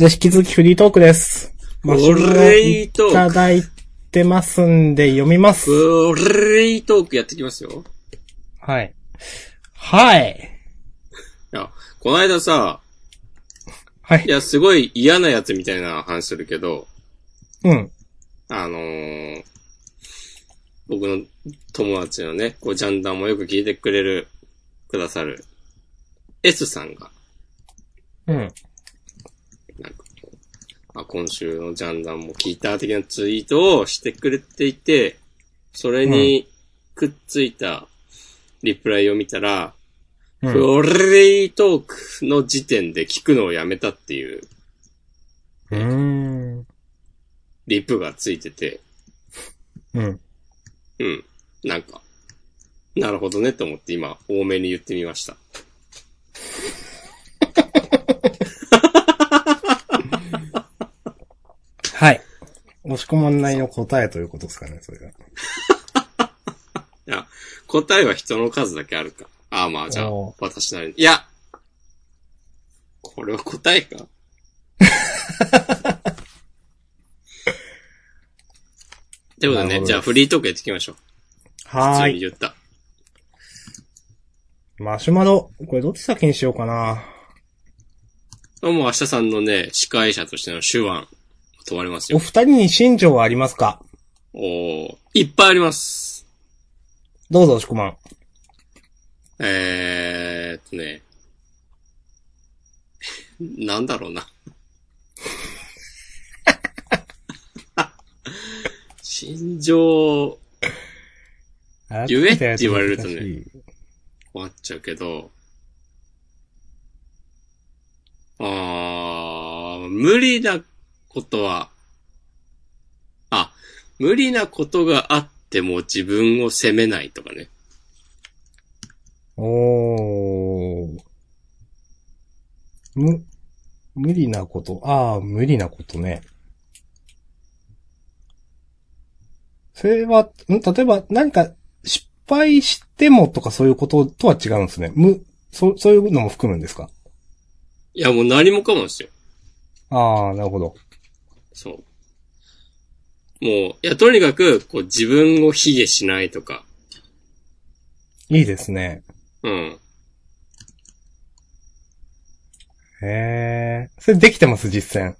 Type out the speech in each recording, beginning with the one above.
じゃあ引き続きフリートークです。フリートークいただいてますんで読みます。フリートークやってきますよ。はい。はい。いや、この間さ、はいい。や、すごい嫌なやつみたいな話するけど、うん。あのー、僕の友達のね、こう、ジャンダンもよく聞いてくれる、くださる、S さんが、うん。あ、今週のジャンダンも聞いた的なツイートをしてくれていて、それにくっついたリプライを見たら、うん。フリートークの時点で聞くのをやめたっていううーん。リプがついてて、うん。うん。なんか、なるほどねと思って今多めに言ってみました。はい。押し込まんないの答えということですかね、それが。いや、答えは人の数だけあるか。ああ、まあじゃあお、私なりに。いやこれは答えか？ということでね、じゃあフリートークやっていきましょう。はーい。普通に言った。マシュマロ。これどっち先にしようかな。もう明日さんのね、司会者としての手腕、問われますよ。お二人に新庄はありますか？おーいっぱいあります。どうぞ、押し込まん。えーっとね。なんだろうな。心情言えって言われるとね。終わっちゃうけど。あー、無理なことは、あ、無理なことがあっても自分を責めないとかね。おー。む、無理なこと。ああ、無理なことね。それは、ん？例えば何か失敗してもとかそういうこととは違うんですね。む、そ、そういうのも含むんですか？いや、もう何もかもですよ。ああ、なるほど。そう。もう、いや、とにかく、こう、自分を卑下しないとか、いいですね。うん。へえ。それできてます、実践。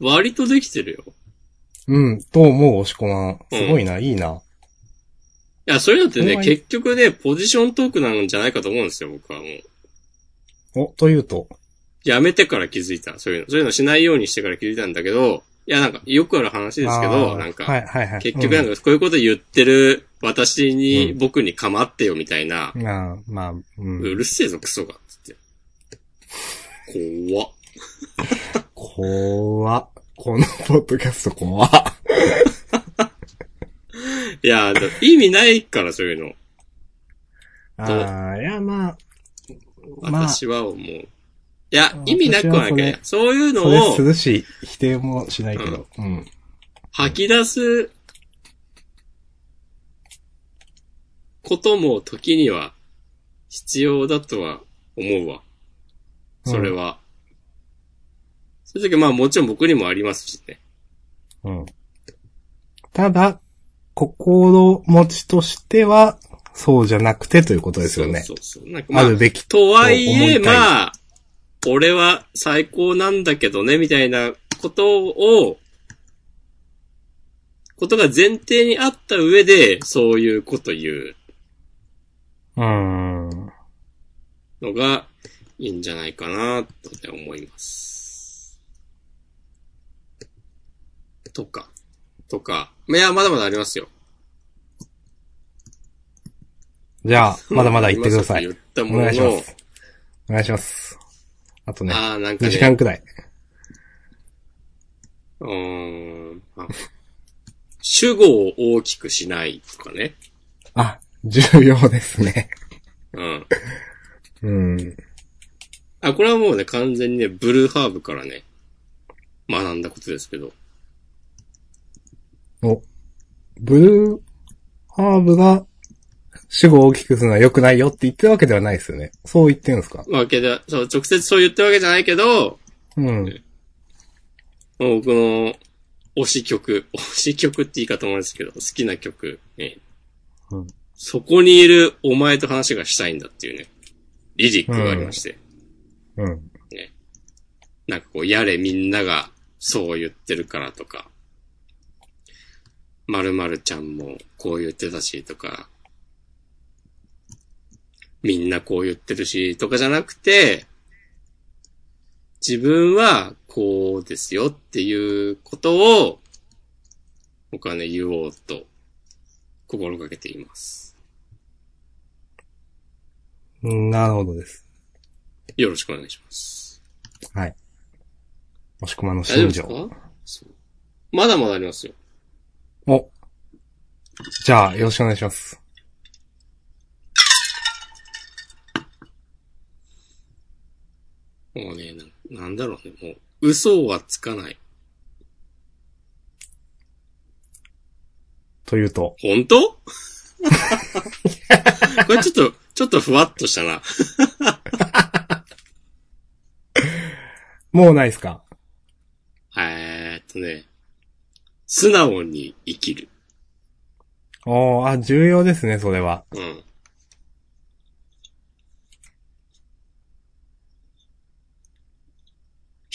割とできてるよ。うん、と思う、押し込まん。すごいな、いいな。いや、そういうのってね、結局ね、ポジショントークなんじゃないかと思うんですよ、僕はもう。お、というと。やめてから気づいた。そういうの。そういうのしないようにしてから気づいたんだけど、いや、なんか、よくある話ですけあど、ーなんか、はいはいはい。結局なんか、こういうこと言ってる私に、うん僕に構ってよ、みたいな、うん、ああ、まあ、う。うんるせえぞ、クソが、つって。怖っ。怖っ。このポッドキャスト怖っ。いや、だ意味ないから、そういうの。ああ、いや、まあ、まあ、私は思う。いやあ、意味なくはないそういうのを涼しい。否定もしないけど。うん。吐き出すことも時には必要だとは思うわ。それは。そういう時まあもちろん僕にもありますしね。うん。ただ、心持ちとしては、そうじゃなくてということですよね。そうそうそう。なんかまああるべき。とはいえ、まあ、俺は最高なんだけどね、みたいなことを、ことが前提にあった上で、そういうこと言ううーん。のがいいんじゃないかな、と思います。とか、とか。いや、まだまだありますよ。じゃあ、まだまだ言ってください。言ったおものの願いしま、す。お願いします。あとね、ああ、なんか2ね、時間くらい。うーん。あ主語を大きくしないとかね。あ、重要ですね。うん。うん。あ、これはもうね、完全にね、ブルーハーブからね、学んだことですけど。お、ブルーハーブが主語を大きくするのは良くないよって言ってるわけではないですよね。そう言ってるんですか？わけで、そう、直接そう言ったわけじゃないけど、うん。僕の推し曲、推し曲って言い方もあれですけど、好きな曲、ね、うんそこにいるお前と話がしたいんだっていうね、リリックがありまして、うん。なんかこう、やれみんながそう言ってるからとか、〇〇ちゃんもこう言ってたしとか、みんなこう言ってるしとかじゃなくて、自分はこうですよっていうことを、僕はね、言おうと心がけています。うんなるほどです。よろしくお願いします。はい。もしくまの心情。まだまだありますよ。お。じゃあ、よろしくお願いします。もうね、ななんだろうね、もう、嘘はつかない。というと？本当？これちょっと、ちょっとふわっとしたな。もうないですか？えーっとね、素直に生きる。おー、あ、重要ですね、それは。うん。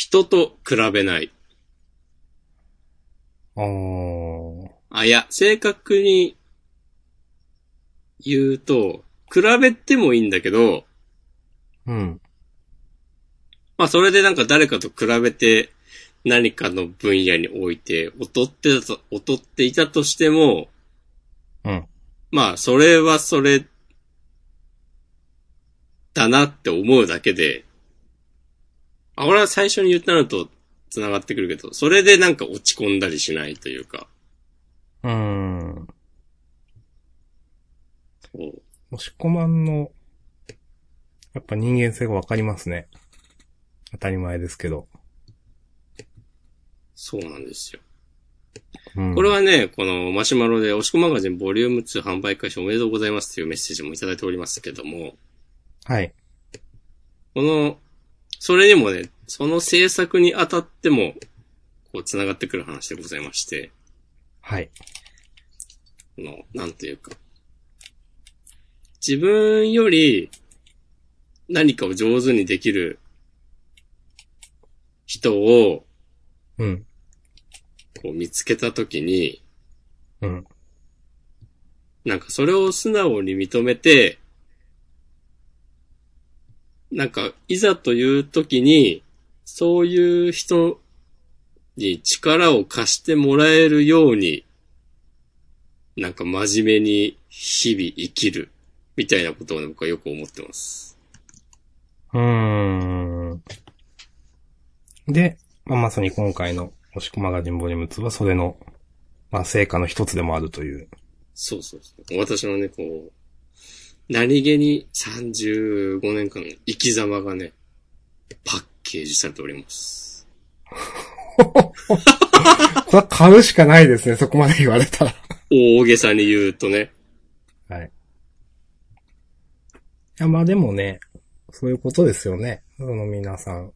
人と比べない。おー。あ、いや、正確に言うと、比べてもいいんだけど、うん。まあそれでなんか誰かと比べて何かの分野において劣ってたと、劣っていたとしても、うん。まあそれはそれだなって思うだけで、あ、俺は最初に言ったのと繋がってくるけど、それでなんか落ち込んだりしないというか、うーん。そうもしこまんの、やっぱ人間性がわかりますね。当たり前ですけど。そうなんですよ。うん、これはね、このマシュマロで、押し込マガジンボリューム2販売開始おめでとうございますというメッセージもいただいておりますけども、はい。この、それにもね、その制作にあたっても、こう、繋がってくる話でございまして、はい。この、なんというか、自分より何かを上手にできる人を、うん。こう見つけたときに、うん。なんかそれを素直に認めて、なんか、いざという時に、そういう人に力を貸してもらえるように、なんか真面目に日々生きる、みたいなことをね、僕はよく思ってます。うーん。で、まあ、まさに今回の、押しこマガジンボリューム2はそれの、まあ、成果の一つでもあるという。そうそうそう。私のね、こう、何気に35年間の生き様がね、パッケージされております。これは買うしかないですね、そこまで言われたら。大げさに言うとね。はい。いや、まあでもね、そういうことですよね。その皆さん、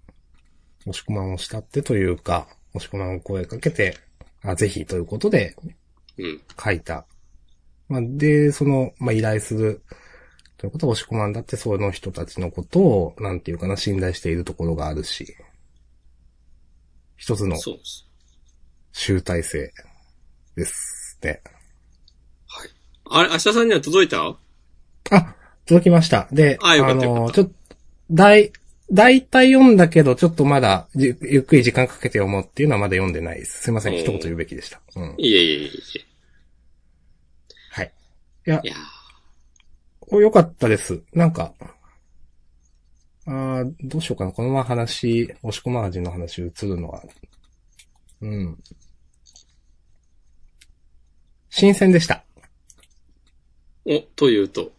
押し込まんをしたってというか、押し込まんを声かけて、あ、ぜひということでうん。書いた。まあ、で、その、まあ、依頼する、ということは押し込まんだってその人たちのことを、なんていうかな、信頼しているところがあるし、一つの。集大成ですね。はい。あれ、明日さんには届いた？あ、届きました。で、あの、ちょっと、だい、だいたい読んだけど、ちょっとまだじ、ゆっくり時間かけて読もうっていうのはまだ読んでないです。すいません、一言言うべきでした。うん。いえいえいえいはい。いやえ。い、やこれ良かったです。なんか、あーどうしようかな。このまま話、押し込ま味の話移るのは。うん。新鮮でした。ーお、というと。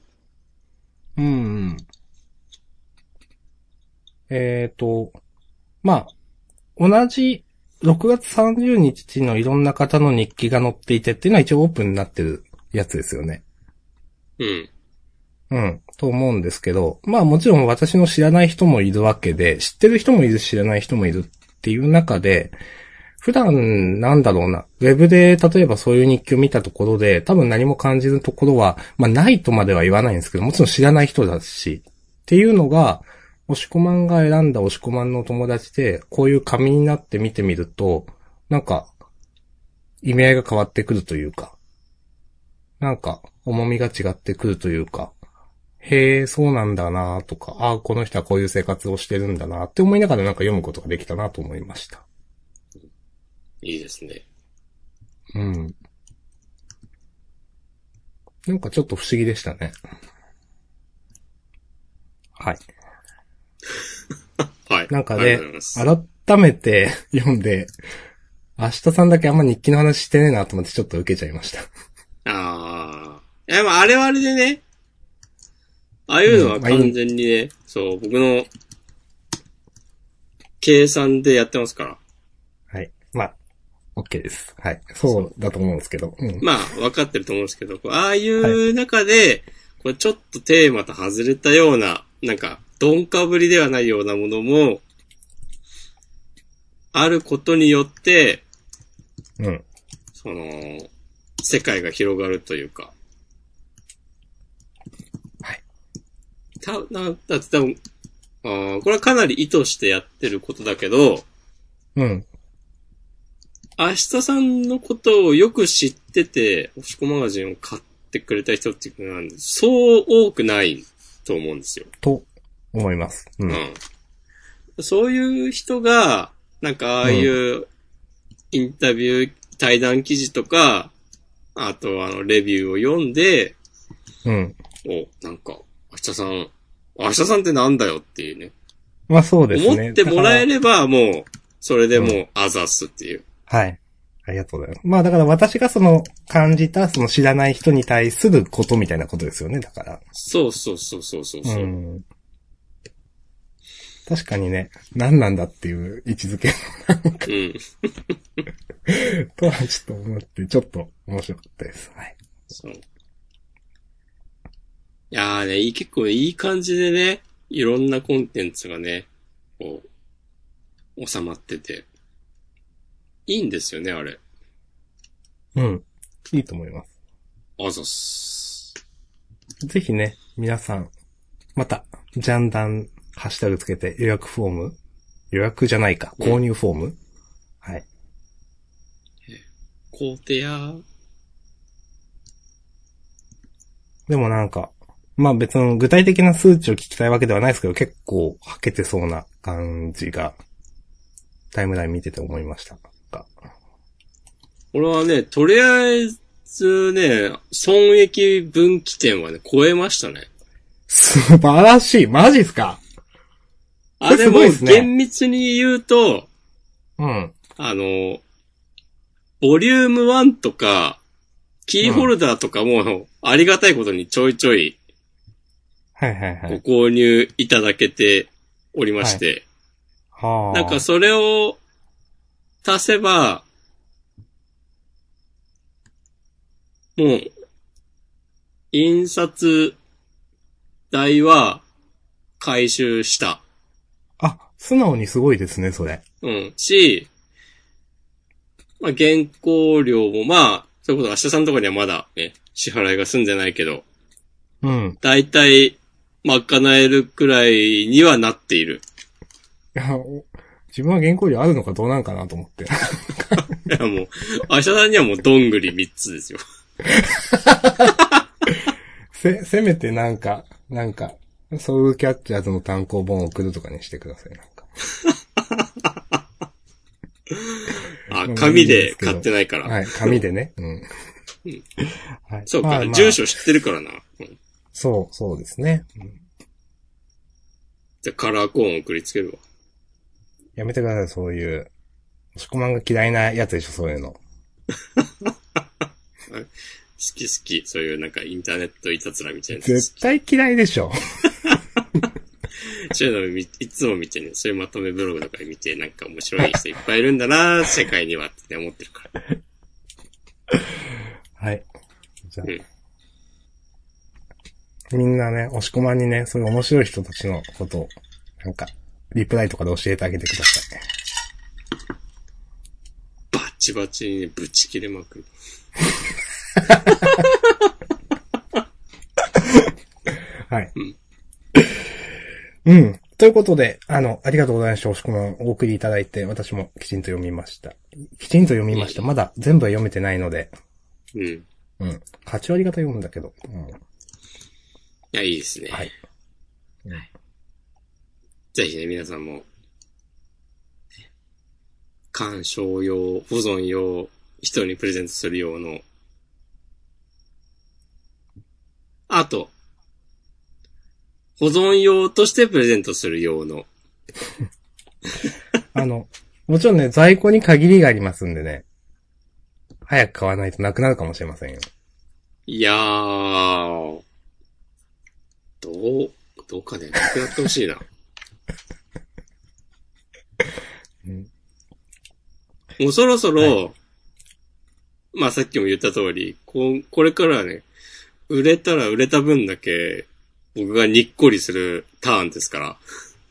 うんうん。えっ、と、まあ、同じ6月30日のいろんな方の日記が載っていてっていうのは一応オープンになってるやつですよね。うん。うん、と思うんですけど、まあもちろん私の知らない人もいるわけで、知ってる人もいる知らない人もいるっていう中で、普段なんだろうな、ウェブで例えばそういう日記を見たところで、多分何も感じるところは、まあないとまでは言わないんですけど、もちろん知らない人だし、っていうのが、押し込まんが選んだ押し込まんの友達で、こういう紙になって見てみると、なんか、意味合いが変わってくるというか、なんか、重みが違ってくるというか、へえ、そうなんだなとか、ああ、この人はこういう生活をしてるんだなって思いながらなんか読むことができたなと思いました。いいですね。うん。なんかちょっと不思議でしたね。はい。はい。なんかね。改めて 読んで、明日さんだけあんま日記の話してねえなと思ってちょっと受けちゃいました。ああ。いや、まあ、あれはあれでね、ああいうのは完全にね、そう、僕の、計算でやってますから。はい。まあ、OK です。はい。そうだと思うんですけど。うん。まあ、分かってると思うんですけど、こうああいう中で、これちょっとテーマと外れたような、なんか、鈍化ぶりではないようなものも、あることによって、うん。その、世界が広がるというか。はい。た、な、だって多分、あーこれはかなり意図してやってることだけど、うん。明日さんのことをよく知ってて、押し子マガジンを買ってくれた人っていうのは、そう多くないと思うんですよ。と、思います。う。うんん。そういう人が、なんかああいうインタビュー、対談記事とか、あとあの、レビューを読んで、うん。お、なんか、明日さん、明日さんってなんだよっていうね。まあそうですね。思ってもらえる。れば、もう、それでもう、あざすっていう。はい。ありがとうございます。まあだから私がその感じたその知らない人に対することみたいなことですよね、だから。そうそうそうそうそうそう。ん。確かにね、何なんだっていう位置づけうん。とはちょっと思って、ちょっと面白かったです。はい。そう。いやーね、いい結構いい感じでね、いろんなコンテンツがね、こう、収まってて。いいんですよね、あれ。うん。いいと思います。あざっす。ぜひね、皆さん、また、ジャンダン、ハッシュタグつけて予約フォーム予約じゃないか、購入フォーム、はい。工程やでもなんか、まあ別の具体的な数値を聞きたいわけではないですけど、結構はけてそうな感じが、タイムライン見てて思いました。が俺はね、とりあえずね、損益分岐点はね、超えましたね。素晴らしいマジっすか？あ、でも、厳密に言うと、うん。あの、ボリューム1とか、キーホルダーとかも、ありがたいことにちょいちょいはいはいはごい。購入いただけておりまして、はあ。なんかそれを足せば、もう、印刷代は回収した。あ、素直にすごいですね、それ。うん。し、まあ、原稿料もまあ、そういうこと、明日さんのところにはまだね、支払いが済んでないけど、うん。だいたい賄えるくらいにはなっている。いや、お自分は原稿料あるのかどうなんかなと思って。いやもう、明日さんにはもうどんぐり3つですよ。せ、せめてなんか、なんか、ソウルキャッチャーズの単行本を送るとかにしてください、なんか。あまあ、紙で買ってないから。はい、紙でね。うん。はい。そうか、まあまあ住所知ってるからな。うんそう、そうですね。うんじゃあカラーコーン送りつけるわ。やめてください、そういう。押し込まんが嫌いなやつでしょ、そういうの。好き好き。そういうなんかインターネットいたずらみたいな絶。対嫌いでしょ。そういうのみいつも見てね、そういうまとめブログとか見て、なんか面白い人いっぱいいるんだな、世界にはって思ってるから。はい。じゃあ、うんみんなね、押し込まんにね、そういう面白い人たちのことを、なんか、リプライとかで教えてあげてください。バチバチにね、ぶち切れまくる。はい。うん。ということで、あの、ありがとうございました。押し込まんお送りいただいて、私もきちんと読みました。きちんと読みました。まだ全部は読めてないので、うん。うん。8割方読むんだけど。うん。いや、いいですね。はい。ぜひね、皆さんも、鑑賞用、保存用、人にプレゼントする用の、あと、保存用としてプレゼントする用の、あの、もちろんね、在庫に限りがありますんでね。早く買わないとなくなるかもしれませんよ。いやー、どう、どうかね、なくなってほしいな。うんもうそろそろ、まあさっきも言った通り、こうこれからはね、売れたら売れた分だけ、僕がにっこりするターンですか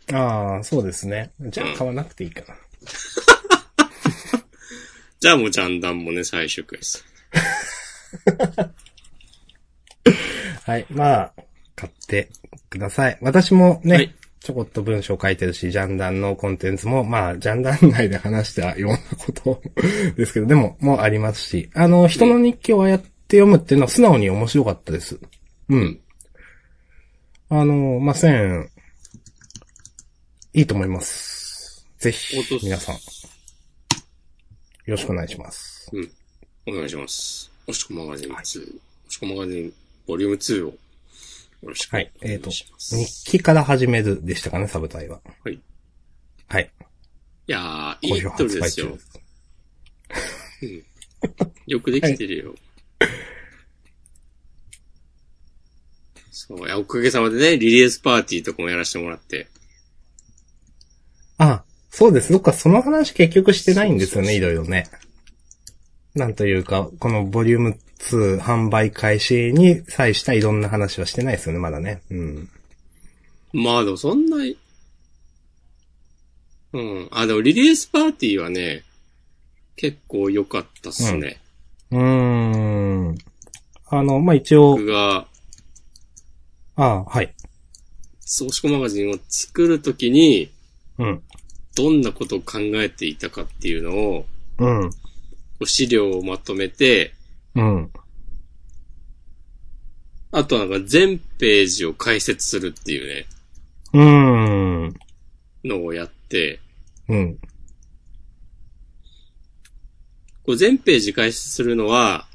ら。ああ、そうですね。じゃあ買わなくていいかな。じゃあもうジャンダンもね、最終回です。はい。まあ、買ってください。私もね、はいちょこっと文章書いてるし、ジャンダンのコンテンツも、まあ、ジャンダン内で話したようなことですけど、でも、もうありますし、あの、人の日記をああやって読むっていうのは素直に面白かったです。うん。あの、まあ、1000、いいと思います。ぜひ皆さん、よろしくお願いします。お願いします。おしこマガジン2、おしこマガジンボリューム2を、よろしくお願はい。えっ、と、いします。日記から始めるでしたかね、サブタイは。はい。はい。いやー、いい好評トル発売中ですよ。よくできてるよ。そう、いや、おかげさまでね、リリースパーティーとかもやらせてもらって。あ、そうです。どっかその話結局してないんですよね、いろいろね。なんというか、このボリューム2販売開始に際したいろんな話はしてないですよね、まだね。うん。まあでもそんな、うん。あ、でもリリースパーティーはね、結構良かったっすね。うーん。あの、まあ、一応、僕が、あはい。ソーシコマガジンを作るときに、うん。どんなことを考えていたかっていうのを、うん。資料をまとめて、うん。あとはなんか全ページを解説するっていうね、うーん。のをやって、うん。こう全ページ解説するのは、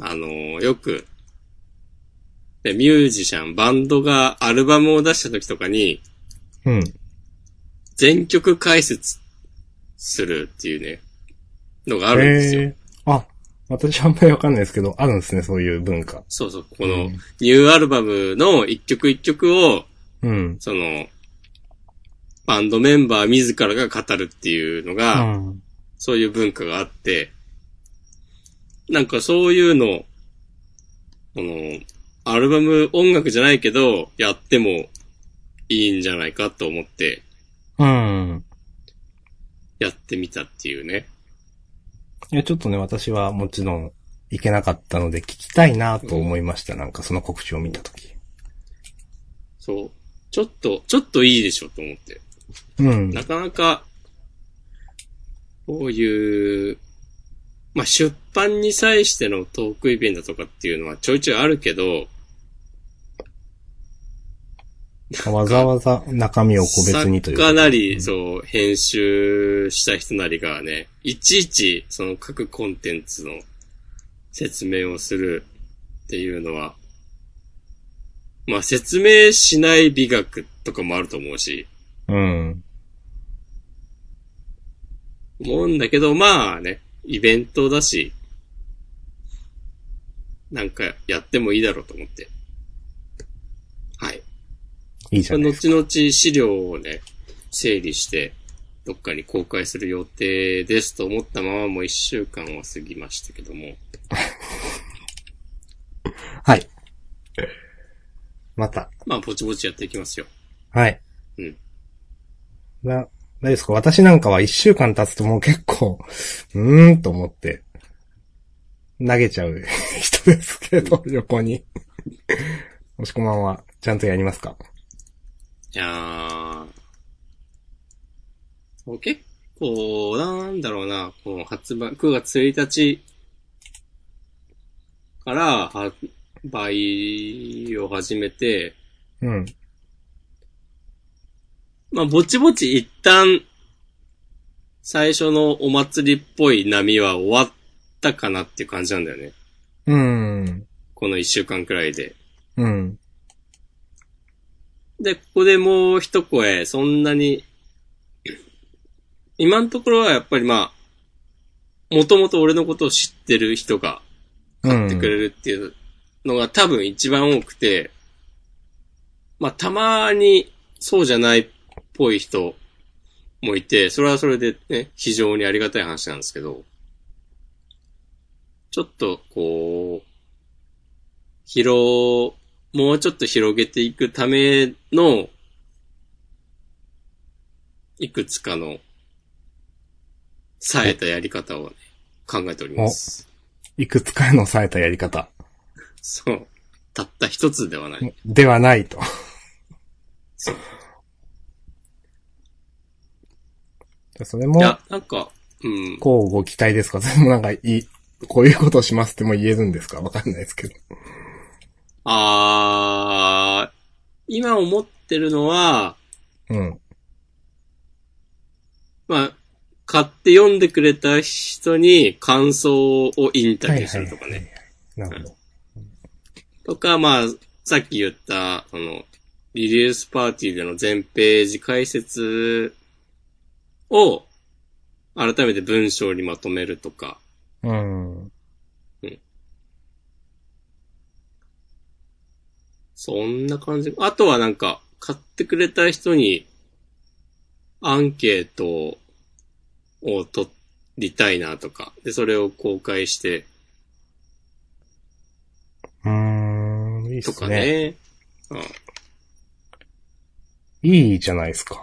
あのーよく、でミュージシャン、バンドがアルバムを出した時とかに、うん。全曲解説するっていうね、のがあるんですよ。あ、私あんまりわかんないですけど、あるんですね、そういう文化。そうそう、このニューアルバムの一曲一曲を、うん。その、バンドメンバー自らが語るっていうのうが、ん。そういう文化があって、なんかそういうの、この、アルバム音楽じゃないけど、やってもいいんじゃないかと思って、うん。やってみたっていうね。いや、ちょっとね、私はもちろん行けなかったので聞きたいなと思いました。なんかその告知を見たとき。そう。ちょっと、ちょっといいでしょと思って。うん。なかなか、こういう、まあ、出版に際してのトークイベントとかっていうのはちょいちょいあるけど、わざわざ中身を個別にという作家なり、そう、編集した人なりがね、いちいち、その各コンテンツの説明をするっていうのは、まあ説明しない美学とかもあると思うし、うん。思うんだけど、まあね、イベントだし、なんかやってもいいだろうと思って。はい。いいじゃないです後々資料をね、整理して、どっかに公開する予定ですと思ったままもう一週間は過ぎましたけども。か。はい。また。まあ、ぼちぼちやっていきますよ。はい。うん。な、大丈夫ですか？私なんかは一週間経つともう結構、うーんと思って、投げちゃう人ですけど、横に。もしこまんは、ちゃんとやりますか？いやー。そう結構、なんだろうな、この発売、9月1日から発売を始めて、うん。まあ、ぼちぼち一旦、最初のお祭りっぽい波は終わったかなっていう感じなんだよね。うーん。この一週間くらいで。うん。で、ここでもう一声、そんなに、今のところはやっぱりまあ、もともと俺のことを知ってる人が買ってくれるっていうのが多分一番多くて、まあたまにそうじゃないっぽい人もいて、それはそれでね、非常にありがたい話なんですけど、ちょっとこう、広、もうちょっと広げていくための、いくつかの、冴えたやり方をね、考えております。いくつかの冴えたやり方。そう。たった一つではない。ではないと。そう。それも、いや、なんか、うん。こうご期待ですか？それもなんかいい、こういうことをしますっても言えるんですか？わかんないですけど。あー、今思ってるのは、うん。まあ、買って読んでくれた人に感想をインタビューするとかね。なるほど。とか、まあ、さっき言った、その、リリースパーティーでの全ページ解説を、改めて文章にまとめるとか、うん。そんな感じ。あとはなんか、買ってくれた人に、アンケートを取りたいなとか、で、それを公開して、うーん、いいっとかすね。ね。うんいいじゃないですか。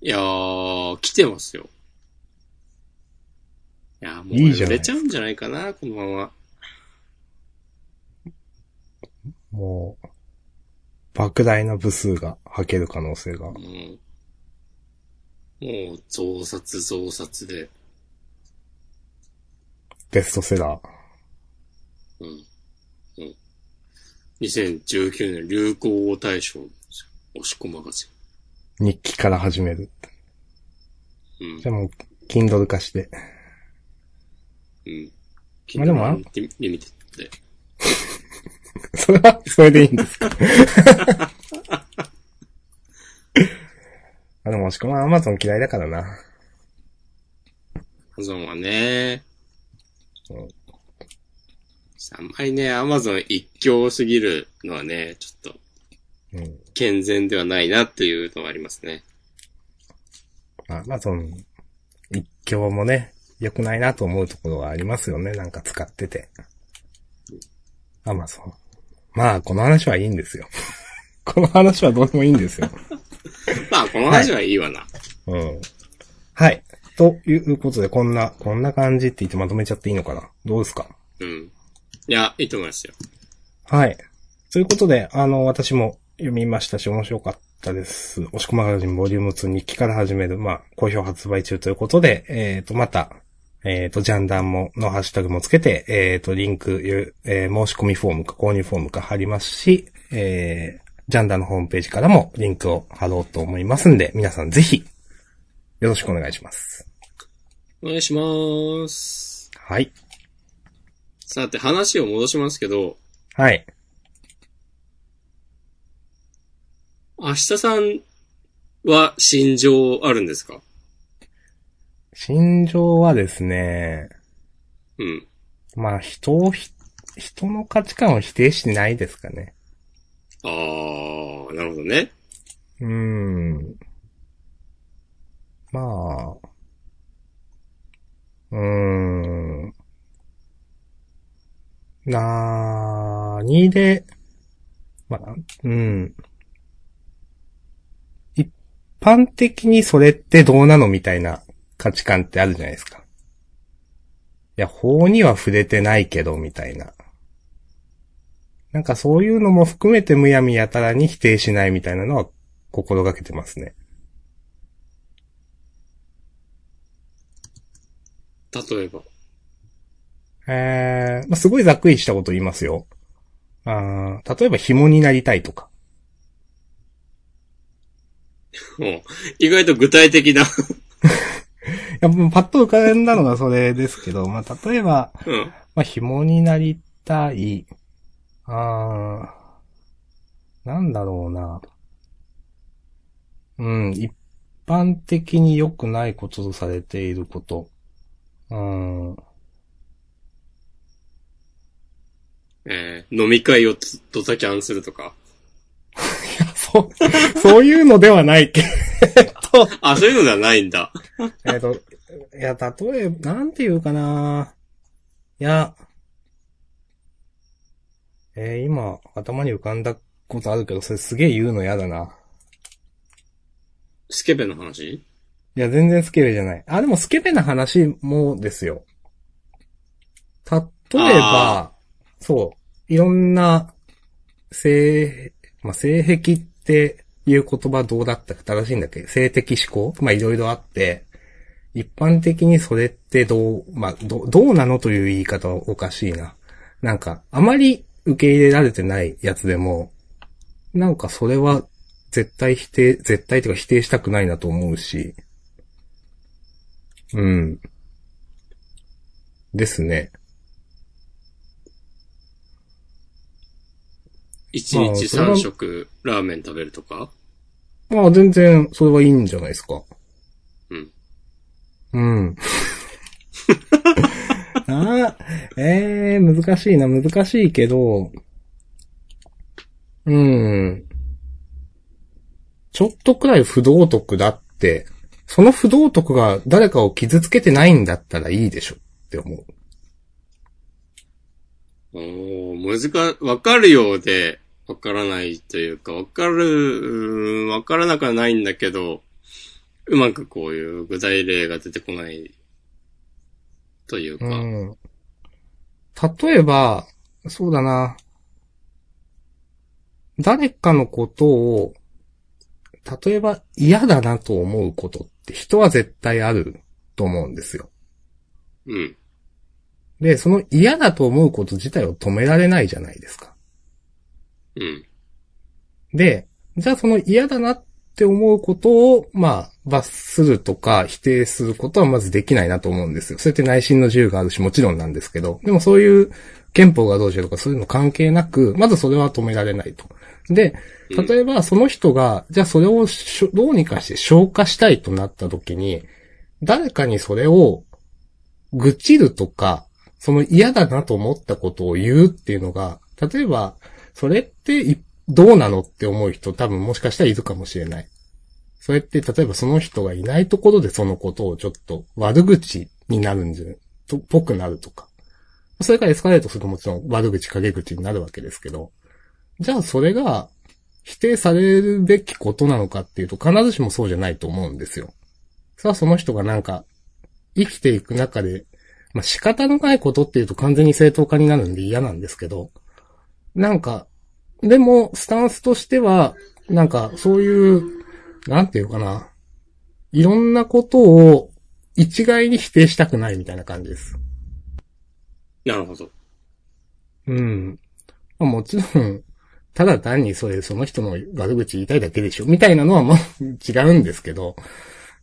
いやー、来てますよ。いやー、もう売れちゃうんじゃないかな、このまま。もう、莫大な部数が吐ける可能性が。うん。もう、増刷増刷で。ベストセラー。うん。うん。2019年流行語大賞。押し込マガジ日記から始める。ン。うんじゃあもう、Kindle 化して。うん。まあでもリミテッドで。それは、それでいいんですか？あ、でも、しかも Amazon 嫌いだからな。アマゾンはねうん。あんまりね、アマゾン一強すぎるのはね、ちょっとうん。健全ではないなっていうのはありますね。まあ、Amazon、一強もね、良くないなと思うところはありますよね。なんか使ってて。Amazon。まあ、この話はいいんですよ。この話はどうでもいいんですよ。まあ、この話はいいわな。うん。はい。ということで、こんな、こんな感じって言ってまとめちゃっていいのかな？どうですか？うん。いや、いいと思いますよ。はい。ということで、あの、私も読みましたし、面白かったです。押し込まがじんボリューム2日記から始める、まあ、好評発売中ということで、えっ、と、また、えっ、と、ジャンダンも、のハッシュタグもつけて、えっ、と、リンク、えー申し込みフォームか購入フォームか貼りますし、えー、ジャンダンのホームページからもリンクを貼ろうと思いますんで、皆さんぜひ、よろしくお願いします。お願いします。はい。さて、話を戻しますけど、はい。明日さんは心情あるんですか？心情はですね、うん。まあ、人をひ、人の価値観を否定してないですかね。あー、なるほどね。うーん。まあ。うーん。なーにで、まあ、うん。一般的にそれってどうなのみたいな価値観ってあるじゃないですか。いや、法には触れてないけど、みたいな。なんかそういうのも含めてむやみやたらに否定しないみたいなのは心がけてますね。例えば。えー、まあ、すごいざっくりしたこと言いますよ。あー例えば紐になりたいとか。うん意外と具体的な。いや、もうパッと浮かんだのがそれですけど、まあ、例えば、うん。まあ、紐になりたい。あー、なんだろうな。うん、一般的に良くないこととされていること。うん。えー飲み会をドタキャンするとか。そう、そういうのではないけど、あ、そういうのではないんだ。えっと、いや、例えば、なんていうかな。いや、えー今、頭に浮かんだことあるけど、それすげえ言うの嫌だな。スケベの話？いや、全然スケベじゃない。あ、でもスケベな話もですよ。例えば、そう、いろんな、性、まあ、性癖っていう言葉どうだったか正しいんだっけ？性的思考？まあ、いろいろあって、一般的にそれってどう、まあ、ど、どうなのという言い方はおかしいな。なんか、あまり受け入れられてないやつでも、なんかそれは絶対否定、絶対というか否定したくないなと思うし、うん。ですね。一日三食ラーメン食べるとか？まあ全然それはいいんじゃないですか。うん。うん。あーええー、難しいな、難しいけど、うん。ちょっとくらい不道徳だって、その不道徳が誰かを傷つけてないんだったらいいでしょって思う。おー、難か、わかるようで、わからないというか、わかる、うーんわからなくはないんだけど、うまくこういう具体例が出てこない、というか、うん。例えば、そうだな。誰かのことを、例えば嫌だなと思うことって人は絶対あると思うんですよ。うん。で、その嫌だと思うこと自体を止められないじゃないですか。うん。で、じゃあその嫌だなって思うことを、まあ、罰するとか否定することはまずできないなと思うんですよ。そうやって内心の自由があるし、もちろんなんですけど、でもそういう憲法がどうしようとかそういうの関係なく、まずそれは止められないと。で、うん例えばその人が、じゃあそれをどうにかして消化したいとなった時に、誰かにそれを愚痴るとか、その嫌だなと思ったことを言うっていうのが、例えば、それっていどうなのって思う人多分もしかしたらいるかもしれない。それって例えばその人がいないところでそのことをちょっと悪口になるんじゃ、と、ぽくなるとか。それからエスカレートするともちろん悪口陰口になるわけですけど、じゃあそれが否定されるべきことなのかっていうと必ずしもそうじゃないと思うんですよ。さあその人がなんか生きていく中で、まあ仕方のないことっていうと完全に正当化になるんで嫌なんですけど、なんか、でも、スタンスとしては、なんか、そういう、なんていうかな。いろんなことを一概に否定したくないみたいな感じです。なるほど。うん。まあ、もちろん、ただ単にそれ、その人の悪口言いたいだけでしょみたいなのはまあ違うんですけど。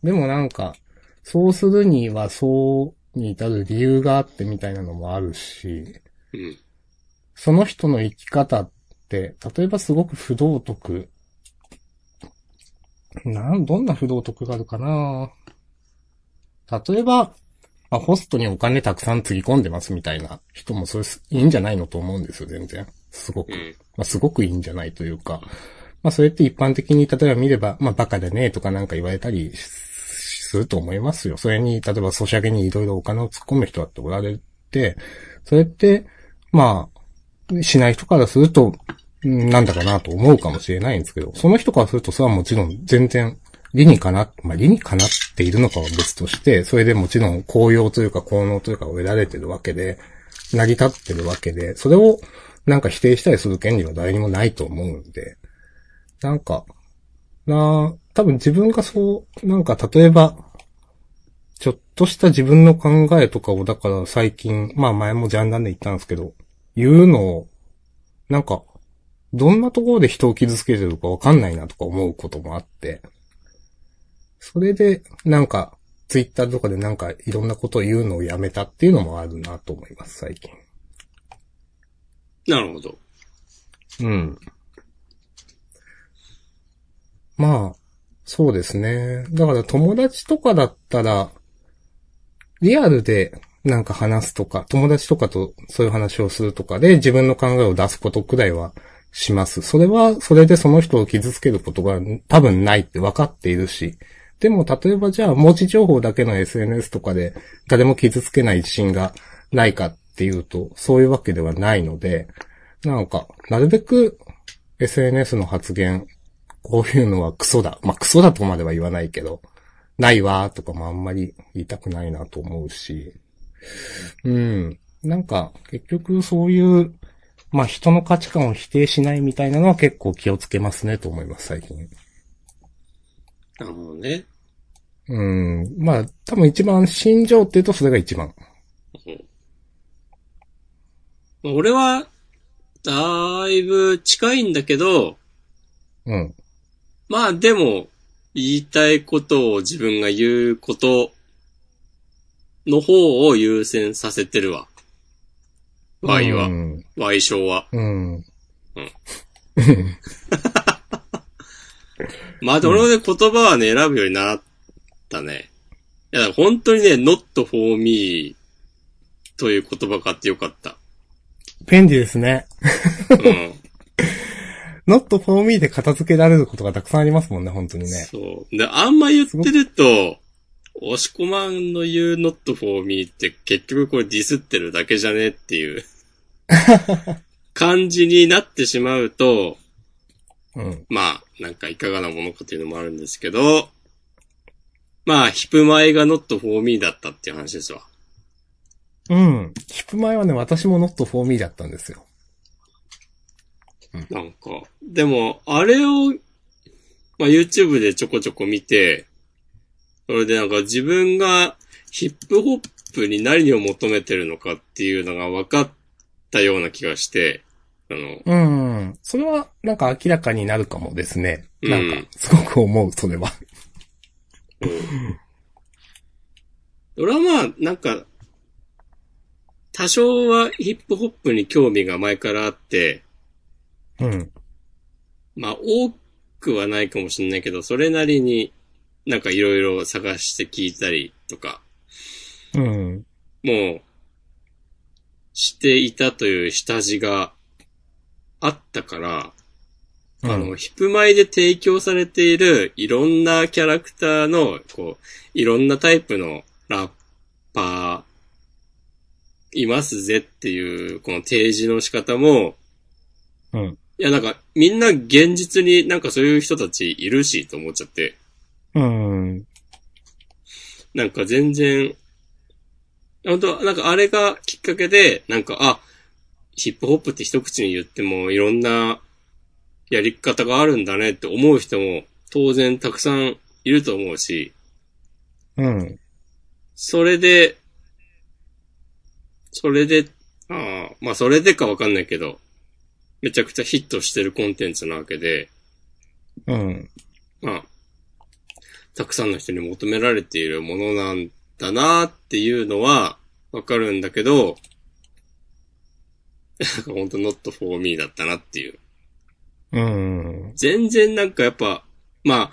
でもなんか、そうするにはそうに至る理由があってみたいなのもあるし、うん。その人の生き方って、例えばすごく不道徳。なん、どんな不道徳があるかな？例えば、まあ、ホストにお金たくさんつぎ込んでますみたいな人もそれすいいんじゃないのと思うんですよ、全然。すごくう。ん。まあ、すごくいいんじゃないというか。まあ、それって一般的に例えば見れば、まあ、バカだねとかなんか言われたりしすると思いますよ。それに、例えばソシャゲにいろいろお金を突っ込む人だっておられて、それって、まあ、しない人からすると、うんなんだかなと思うかもしれないんですけど、その人からするとそれはもちろん全然理にかな、まあ理にかなっているのかは別として、それでもちろん効用というか効能というかを得られてるわけで、成り立ってるわけで、それをなんか否定したりする権利は誰にもないと思うんで、なんか、なあ、多分自分がそう、なんか例えば、ちょっとした自分の考えとかを、だから最近、まあ前もジャンダンで言ったんですけど、言うのを、なんか、どんなところで人を傷つけてるかわかんないなとか思うこともあって、それで、なんか、ツイッターとかでなんかいろんなことを言うのをやめたっていうのもあるなと思います、最近。なるほど。うん。まあ、そうですね。だから友達とかだったら、リアルでなんか話すとか、友達とかとそういう話をするとかで自分の考えを出すことくらいはします。それは、それでその人を傷つけることが多分ないって分かっているし、でも例えばじゃあ文字情報だけの SNS とかで誰も傷つけない自信がないかっていうと、そういうわけではないので、なんか、なるべく SNS の発言、こういうのはクソだ。まあ、クソだとまでは言わないけど、ないわーとかもあんまり言いたくないなと思うし、うん。なんか、結局そういう、まあ、人の価値観を否定しないみたいなのは結構気をつけますねと思います、最近。なるほどね。うん。まあ、多分一番心情って言うとそれが一番。俺は、だいぶ近いんだけど、うん。まあでも、言いたいことを自分が言うことの方を優先させてるわ。Y はう。ん。Y 症は。うん。まあ、でも俺もね、言葉はね、選ぶようになったね。いや、本当にね、not for me という言葉買ってよかった。便利ですね。うん。not for me で片付けられることがたくさんありますもんね、本当にね。そう。で、あんま言ってると、押し込まんの言う not for me って結局これディスってるだけじゃねっていう 感じになってしまうと、うん。まあ、なんかいかがなものかというのもあるんですけど、まあ、ヒップ前が not for me だったっていう話ですわ。うん。ヒップ前はね、私も not for me だったんですよ。なんか、でも、あれを、まあ、YouTube でちょこちょこ見て、それでなんか自分がヒップホップに何を求めてるのかっていうのが分かったような気がして、あの、うん。それは、なんか明らかになるかもですね。うんなんか、すごく思う、それは。俺はまあ、なんか、多少はヒップホップに興味が前からあって、うん。まあ、多くはないかもしれないけど、それなりになんかいろいろ探して聞いたりとか、うん。もう、していたという下地があったから、あの、ヒップマイで提供されているいろんなキャラクターの、こう、いろんなタイプのラッパー、いますぜっていう、この提示の仕方も、うん。いや、なんか、みんな現実になんかそういう人たちいるし、と思っちゃって。うん。なんか全然、本当なんかあれがきっかけで、なんか、あ、ヒップホップって一口に言ってもいろんなやり方があるんだねって思う人も当然たくさんいると思うし、うん。それで、それで、ああ、まあそれでかわかんないけど、めちゃくちゃヒットしてるコンテンツなわけで、うん。まあ、たくさんの人に求められているものなんだなっていうのはわかるんだけど、なんかほんと not for me だったなっていう。うん。全然なんかやっぱ、まあ、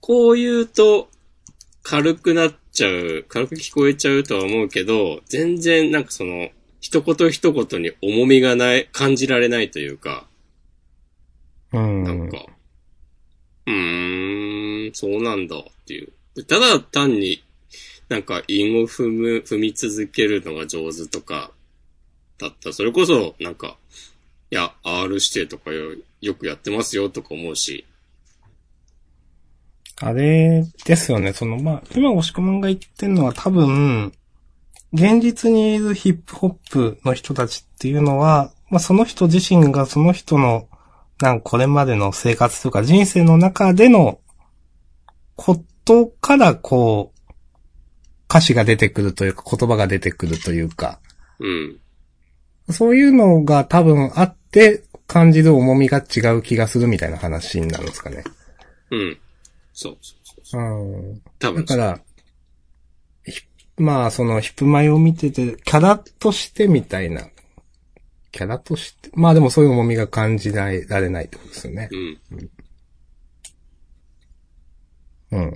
こう言うと軽くなっちゃう、軽く聞こえちゃうとは思うけど、全然なんかその、一言一言に重みがない、感じられないというか、うん。なんか、うーん、そうなんだっていう。ただ単に、なんか、韻を踏む、踏み続けるのが上手とか、だった。それこそ、なんか、いや、R 指定とかよよくやってますよとか思うし。あれですよね、その、まあ、今、押し込まんが言ってるのは多分、現実にいるヒップホップの人たちっていうのは、まあ、その人自身がその人の、なんこれまでの生活とか人生の中でのことからこう、歌詞が出てくるというか言葉が出てくるというか、うん。そういうのが多分あって感じる重みが違う気がするみたいな話になるんですかね。うん。そうそうそうそう。うん。多分だから、ひまあ、その、ヒップマイを見てて、キャラとしてみたいな。キャラとして、まあでもそういう重みが感じられないってことですよね。うん。うん。うん、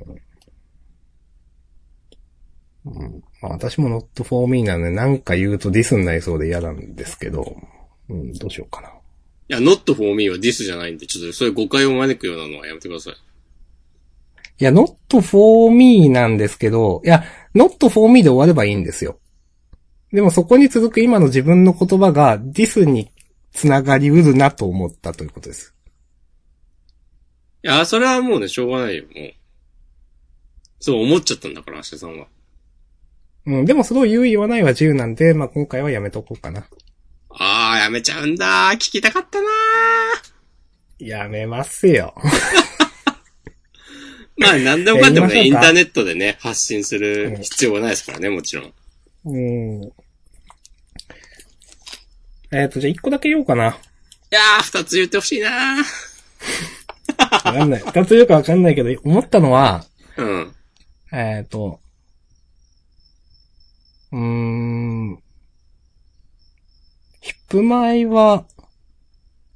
まあ私も not for me なので、なんか言うとディスになりそうで嫌なんですけど、うん、どうしようかな。いや、not for me は this じゃないんで、ちょっとそういう誤解を招くようなのはやめてください。いや、not for me なんですけど、いや、not for me で終わればいいんですよ。でもそこに続く今の自分の言葉が this につながりうるなと思ったということです。いや、それはもうね、しょうがないよ、もう。そう思っちゃったんだから、明日さんは。うん、でもそれを言う言わないは自由なんで、まあ今回はやめとこうかな。あー、やめちゃうんだー。聞きたかったなー。やめますよ。まあ、なんでもかんでもね、インターネットでね、発信する必要はないですからね、もちろん。うん。えっ、と、じゃあ一個だけ言おうかな。いやー、二つ言ってほしいなー。わかんない。二つ言うかわかんないけど、思ったのは、うん。えっ、と、うーん、ヒップマイは、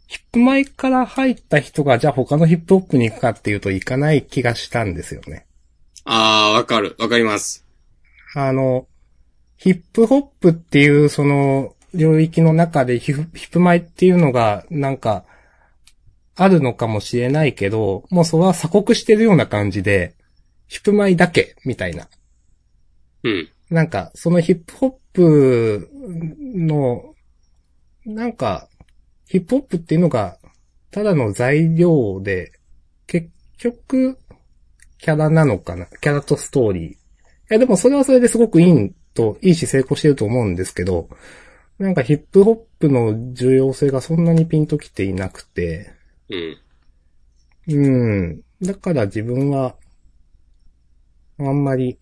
ヒップマイから入った人が、じゃあ他のヒップホップに行くかっていうと行かない気がしたんですよね。あー、わかる。わかります。あの、ヒップホップっていうその領域の中でヒップマイっていうのがなんかあるのかもしれないけど、もうそれは鎖国してるような感じで、ヒップマイだけみたいな。うん。なんか、そのヒップホップの、なんか、ヒップホップっていうのが、ただの材料で、結局、キャラなのかな？キャラとストーリー。いや、でもそれはそれですごくいいと、いいし成功してると思うんですけど、なんかヒップホップの重要性がそんなにピンときていなくて、うん。うん。だから自分は、あんまり、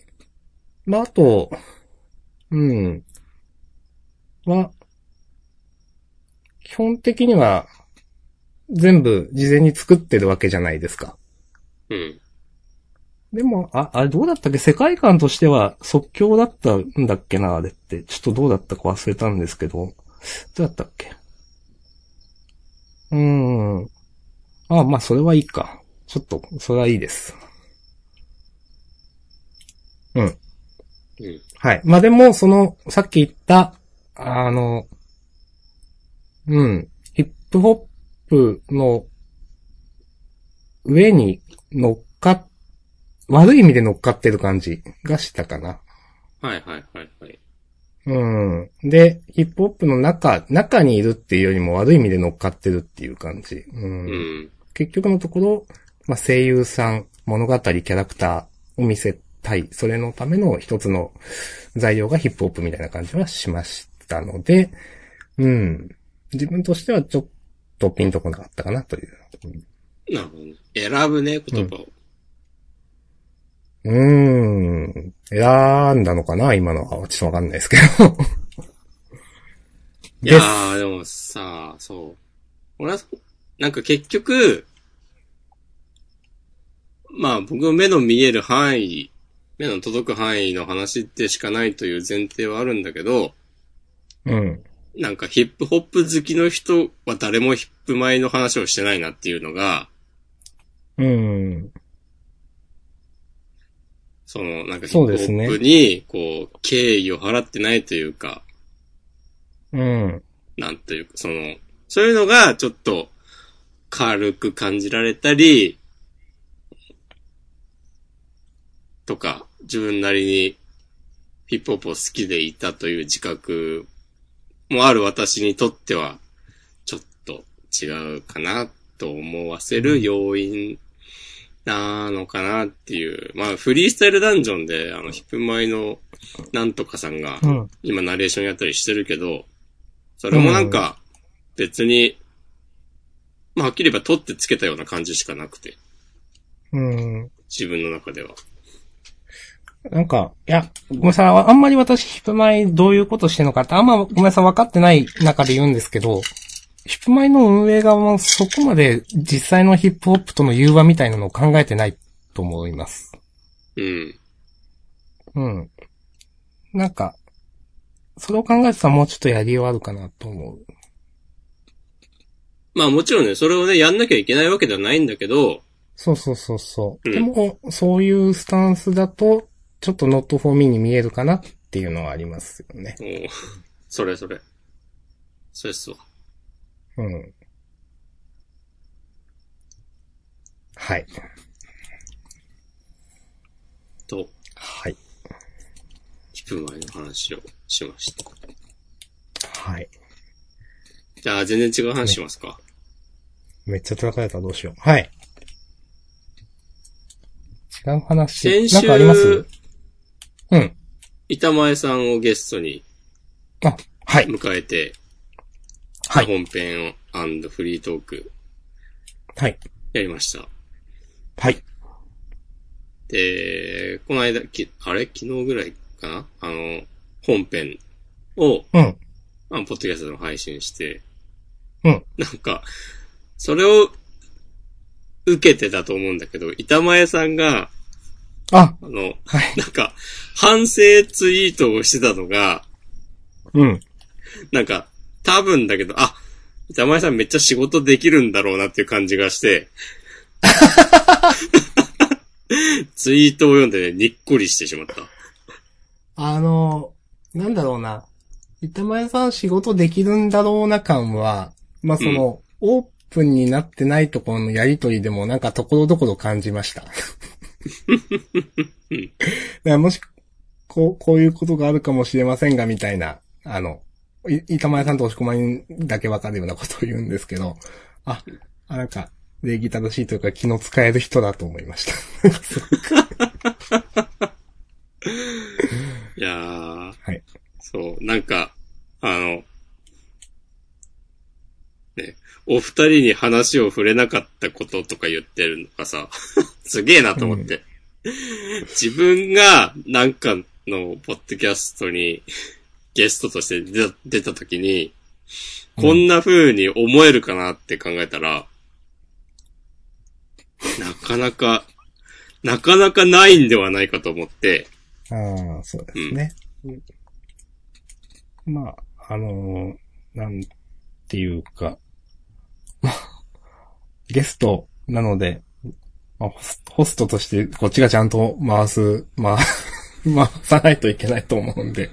まあ、あと、うん。は、基本的には、全部事前に作ってるわけじゃないですか。うん。ででも、あ、あれどうだったっけ？世界観としては即興だったんだっけな？あれって。ちょっとどうだったか忘れたんですけど。どうだったっけ？うーん。あ、まあ、それはいいか。ちょっと、それはいいです。うん。うん。はい。まあ、でも、その、さっき言った、あの、うん。ヒップホップの上に乗っかっ、悪い意味で乗っかってる感じがしたかな。はいはいはいはい。うん。で、ヒップホップの中、中にいるっていうよりも悪い意味で乗っかってるっていう感じ。うん。うん。結局のところ、まあ、声優さん、物語、キャラクターを見せたい。それのための一つの材料がヒップホップみたいな感じはしましたので、うん。自分としてはちょっとピンとこなかったかなという。なるほどね。選ぶね、言葉を。うーん。選んだのかな今のは。ちょっとわかんないですけど。いやー、でもさ、そう。俺は、なんか結局、まあ僕の目の見える範囲、目の届く範囲の話でしかないという前提はあるんだけど、うん。なんかヒップホップ好きの人は誰もヒップ前の話をしてないなっていうのが、うん。その、なんかヒッそうですねプホップに、こう、敬意を払ってないというか、うん。なんというか、その、そういうのがちょっと軽く感じられたり、とか、自分なりにヒップホップを好きでいたという自覚もある私にとっては、ちょっと違うかなと思わせる要因なのかなっていう。まあ、フリースタイルダンジョンで、あの、ヒップマイのなんとかさんが、うん。今ナレーションやったりしてるけど、それもなんか、別に、まあ、はっきり言えば取ってつけたような感じしかなくて、うん。自分の中では。なんか、いや、ごめんなさい、あんまり私、ヒップマイどういうことしてるのかって、あんまごめんなさい、分かってない中で言うんですけど、ヒップマイの運営側もそこまで実際のヒップホップとの融和みたいなのを考えてないと思います。うん。うん。なんか、それを考えてたらもうちょっとやりようあるかなと思う。まあもちろんね、それをね、やんなきゃいけないわけではないんだけど、そうそうそうそう。うんでも、そういうスタンスだと、ちょっと not for me に見えるかなっていうのはありますよね。もうそれそれ。それっすわ。うん。はい。と、はい。ヒップマイの話をしました。はい。じゃあ、全然違う話しますか。めっちゃ叩かれたらどうしよう。はい。違う話。先週なんかあります？うん。板前さんをゲストにあ、はい。迎えて、はい。本編をフリートークはい。やりました。はい。で、この間、きあれ？昨日ぐらいかな？あの、本編を、うん。あのポッドキャストでも配信して、うん。なんか、それを受けてたと思うんだけど、板前さんが、あ、あの、はい。なんか、反省ツイートをしてたのが、うん。なんか、多分だけど、あ、板前さんめっちゃ仕事できるんだろうなっていう感じがして、ツイートを読んでね、にっこりしてしまった。あの、なんだろうな。板前さん仕事できるんだろうな感は、まあ、その、オープンになってないところのやりとりでもなんかところどころ感じました。だからもし、こう、こういうことがあるかもしれませんが、みたいな、あの、い板前さんと押し込まにだけわかるようなことを言うんですけど、あ、あなんか、礼儀正しいというか気の使える人だと思いました。いやー、はい。そう、なんか、あの、ね、お二人に話を触れなかったこととか言ってるのがさ、すげえなと思って。自分がなんかのポッドキャストに ゲストとして出た出た時に、こんな風に思えるかなって考えたら、なかなか、なかなかないんではないかと思って、ああ、そうですね。まあ、あのーなんていうか、まあ、ゲストなので、まあ、ホストとしてこっちがちゃんと回す、まあ、回さないといけないと思うんで、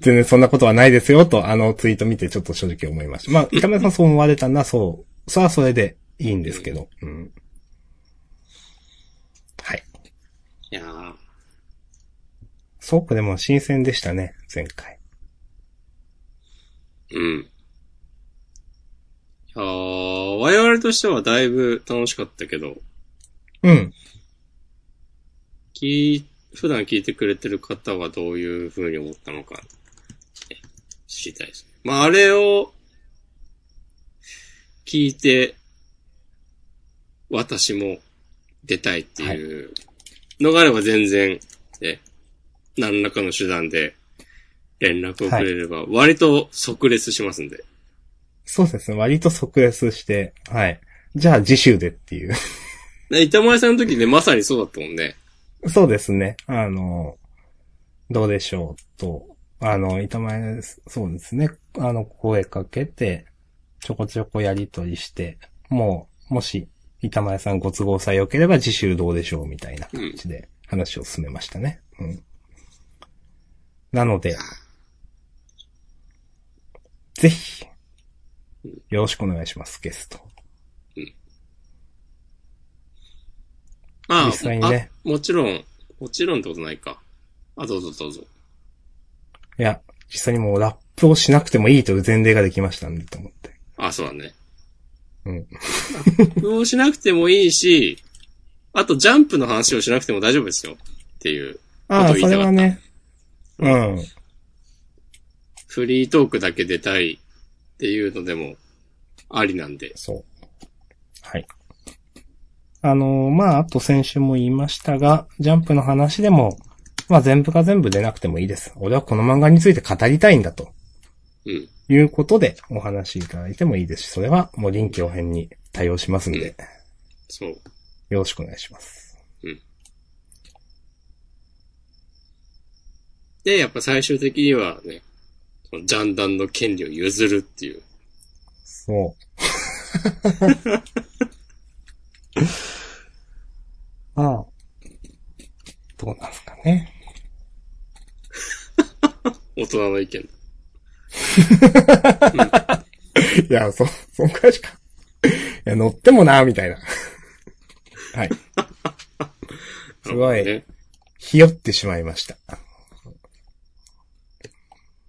全然そんなことはないですよと、あのツイート見てちょっと正直思いました。まあ、板目さんそう思われたのはそう、それはそれでいいんですけど、うん。はい。いやー、そうか、でも新鮮でしたね、前回。うん。いやー我々としてはだいぶ楽しかったけど、うん。聞い、普段聞いてくれてる方はどういう風に思ったのか、ね知りたいですね。まあ、あれを、聞いて、私も出たいっていうのがあれば全然、ね、何らかの手段で連絡をくれれば、割と即レスしますんで。そうですね。割と即レスして、はい。じゃあ次週でっていう。ね板前さんの時ね、まさにそうだったもんね。そうですね。あの、どうでしょうと。あの、板前、そうですね。あの、声かけて、ちょこちょこやりとりして、もう、もし、板前さんご都合さえ良ければ次週どうでしょうみたいな感じで話を進めましたね。うん。なので、ぜひ、よろしくお願いします、ゲスト。まあ、実際にねあもちろん、もちろんってことないか。あ、どうぞどうぞ。いや、実際にもうラップをしなくてもいいという前例ができましたんで、と思って。あ、そうだね。うん。をしなくてもいいし、あとジャンプの話をしなくても大丈夫ですよ。っていう。ああ、そことを言いたかったれはね。うん。フリートークだけ出たいっていうのでも、ありなんで。そう。はい。あのーまあ、あと先週も言いましたが、ジャンプの話でも、まあ全部が全部出なくてもいいです。俺はこの漫画について語りたいんだと。うん。いうことでお話しいただいてもいいですし、それはもう臨機応変に対応しますんで、そう。よろしくお願いします。で、やっぱ最終的にはね、そのジャンダンの権利を譲るっていう。そう。あ あ。どうなんすかね。大人の意見。いや、そ、そんくらいしか。いや、乗ってもな、みたいな。はい。すごいね。ひよってしまいました。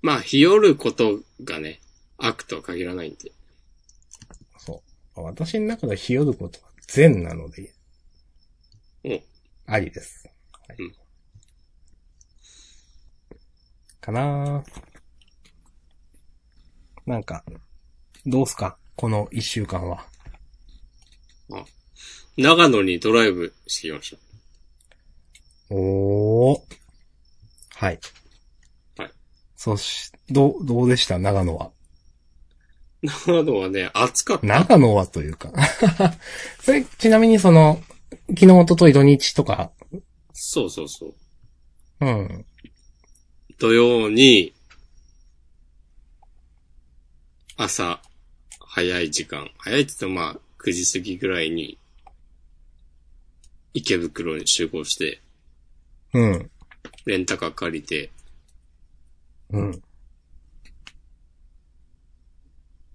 まあ、日和ることがね、悪とは限らないんで。そう。私の中でひよることは善なので、うん。ありです。はいうんかなーなんか、どうすか？この一週間は。あ、長野にドライブしてきましおー。はい。はい。そし、どう、どうでした？長野は。た。長野はね、暑かった。長野はというか。それ、ちなみにその、昨日、おととい土日とか、そうそうそう。うん。土曜に、朝、早い時間。早いって言ってもまあ、9時過ぎぐらいに、池袋に集合して、うん。レンタカー借りて、うん。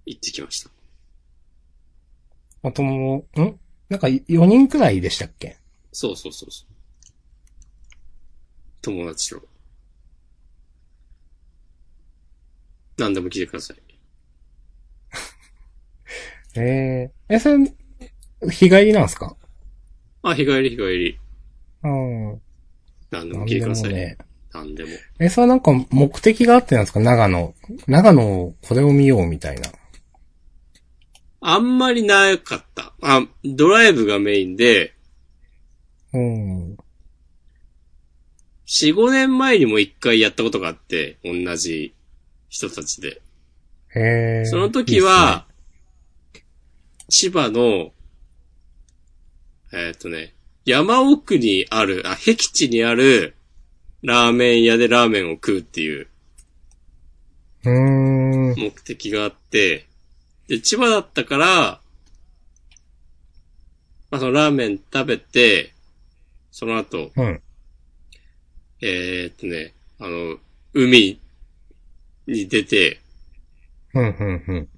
行ってきました。あとも、ん？なんか4人くらいでしたっけ？そうそうそうそう。友達と。何でも聞いてください。えええ、それ、日帰りなんすか？あ、日帰り日帰り。うん。何でも聞いてください。もね。何でも。え、それはなんか目的があってなんですか？長野。長野をこれを見ようみたいな。あんまりなかった。あ、ドライブがメインで、うん。4、5年前にも一回やったことがあって、同じ人たちで。へえ。その時は、千葉の、えーっ、とね、山奥にある、あ、僻地にある、ラーメン屋でラーメンを食うっていううーん。目的があって、で、千葉だったから、まあ、そのラーメン食べて、その後、うん。えーっとね、あの、海に出て、うん、うん、うん。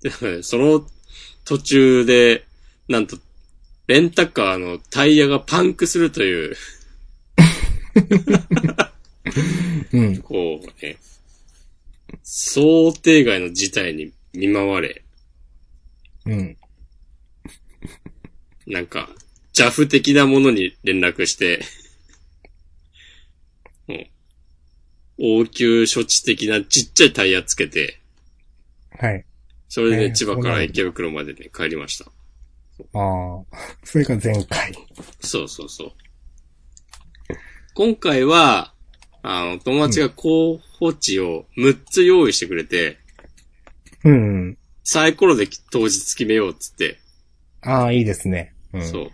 でその途中で、なんと、レンタカーのタイヤがパンクするという、うん。こうね、想定外の事態に見舞われ、うん。なんか、JAF 的なものに連絡して、もう応急処置的なちっちゃいタイヤつけて、はい。それでえー千葉から池袋までね、帰りました。ああ。それが前回。そうそうそう。今回は、あの、友達が候補地を6つ用意してくれて、うん。サイコロで当日決めようっつって、ああ、いいですね。うん。そう。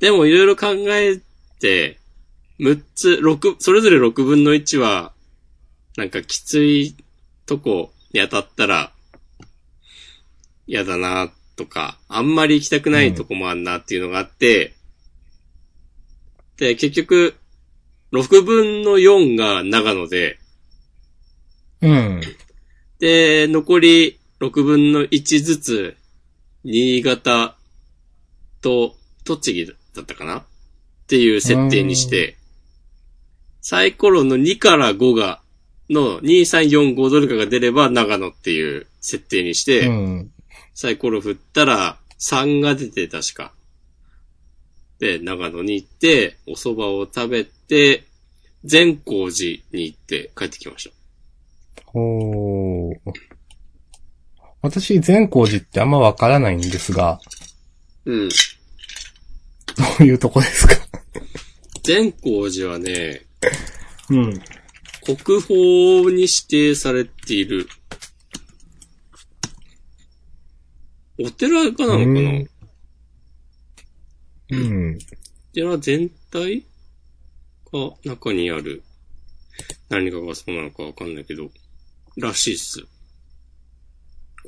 でもいろいろ考えて、6つ、6、それぞれ6分の1は、なんかきついとこに当たったら、嫌だなとか、あんまり行きたくないとこもあんなっていうのがあって、で、結局、6分の4が長野で、うん。で、残り6分の1ずつ、新潟と栃木だったかな？っていう設定にして、サイコロの2から5が、の2、3、4、5どれかが出れば長野っていう設定にして、うん。サイコロ振ったら、3が出て確か。で、長野に行って、お蕎麦を食べて、善光寺に行って帰ってきました。おー。私、善光寺ってあんまわからないんですが、うん。どういうとこですか？善光寺はね、うん。国宝に指定されている、お寺かなのかな？うんうん。寺全体が中にある何かがそうなのかわかんないけど、らしいっす。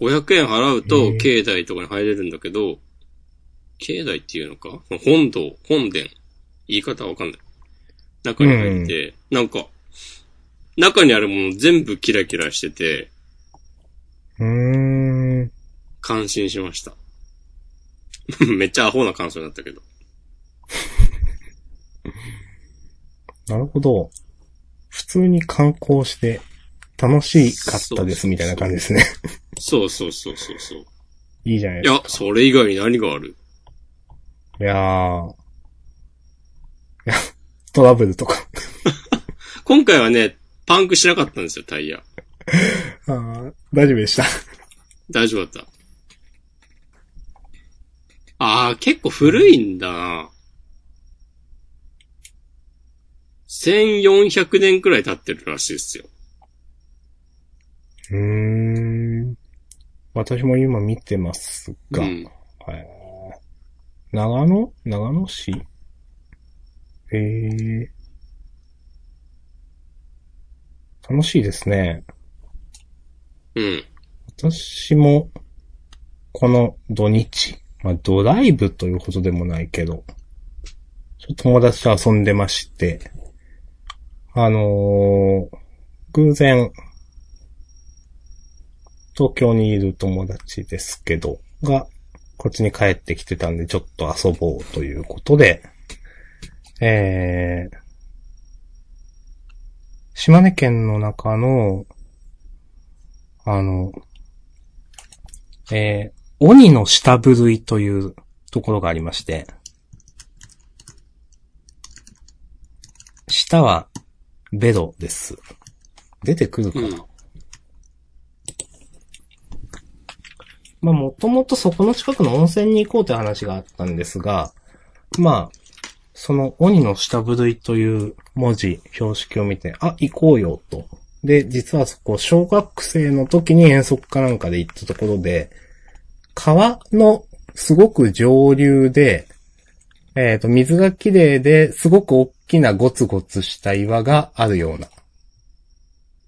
500円払うへとえ境内とかに入れるんだけど、境内っていうのか？本堂、本殿。言い方わかんない。中に入って、なんか、中にあるもの全部キラキラしてて、うーん。感心しました。めっちゃアホな感想になったけど。なるほど。普通に観光して、楽しかったですみたいな感じですね。そうそうそうそうそう。いいじゃないいやですか。、それ以外に何がある？いやー。いや、トラブルとか。今回はね、パンクしなかったんですよ、タイヤ。あー大丈夫でした。大丈夫だった。あー、結構古いんだな。1400年くらい経ってるらしいですよ。うーん。私も今見てますが。うん。はい長野？長野市？ええ楽しいですね。うん。私も、この土日、まあドライブというほどでもないけど、ちょっと友達と遊んでまして、あのー偶然、東京にいる友達ですけど、が、こっちに帰ってきてたんで、ちょっと遊ぼうということで、えー、島根県の中の、あの、えー、鬼の下部類というところがありまして、下はベロです。出てくるかな、うん。まあもともとそこの近くの温泉に行こうという話があったんですが、まあ、その鬼の下部類という文字、標識を見て、あ、行こうよと。で、実はそこ、小学生の時に遠足かなんかで行ったところで、川のすごく上流で、えっ、と、水が綺麗で、すごく大きなゴツゴツした岩があるような。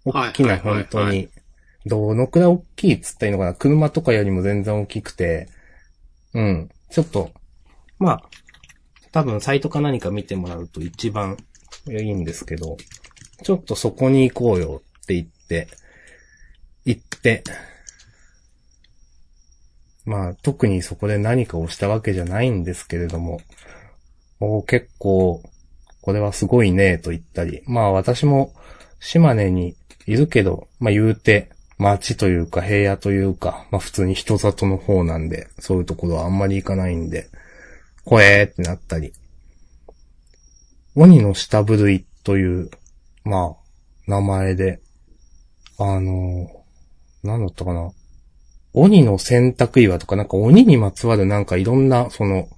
大きな、はいはいはいはい。本当に、どのくらい大きいっつったらいいのかな。車とかよりも全然大きくて、うん。ちょっと、まあ、多分サイトか何か見てもらうと一番いいんですけど、ちょっとそこに行こうよって言って、行って、まあ、特にそこで何かをしたわけじゃないんですけれども、お結構、これはすごいね、と言ったり、まあ私も島根にいるけど、まあ言うて、町というか平野というか、まあ普通に人里の方なんで、そういうところはあんまり行かないんで、怖えーってなったり。鬼の下部類という、まあ、名前で、あのー、なんだったかな。鬼の洗濯岩とか、なんか鬼にまつわるなんかいろんな、その、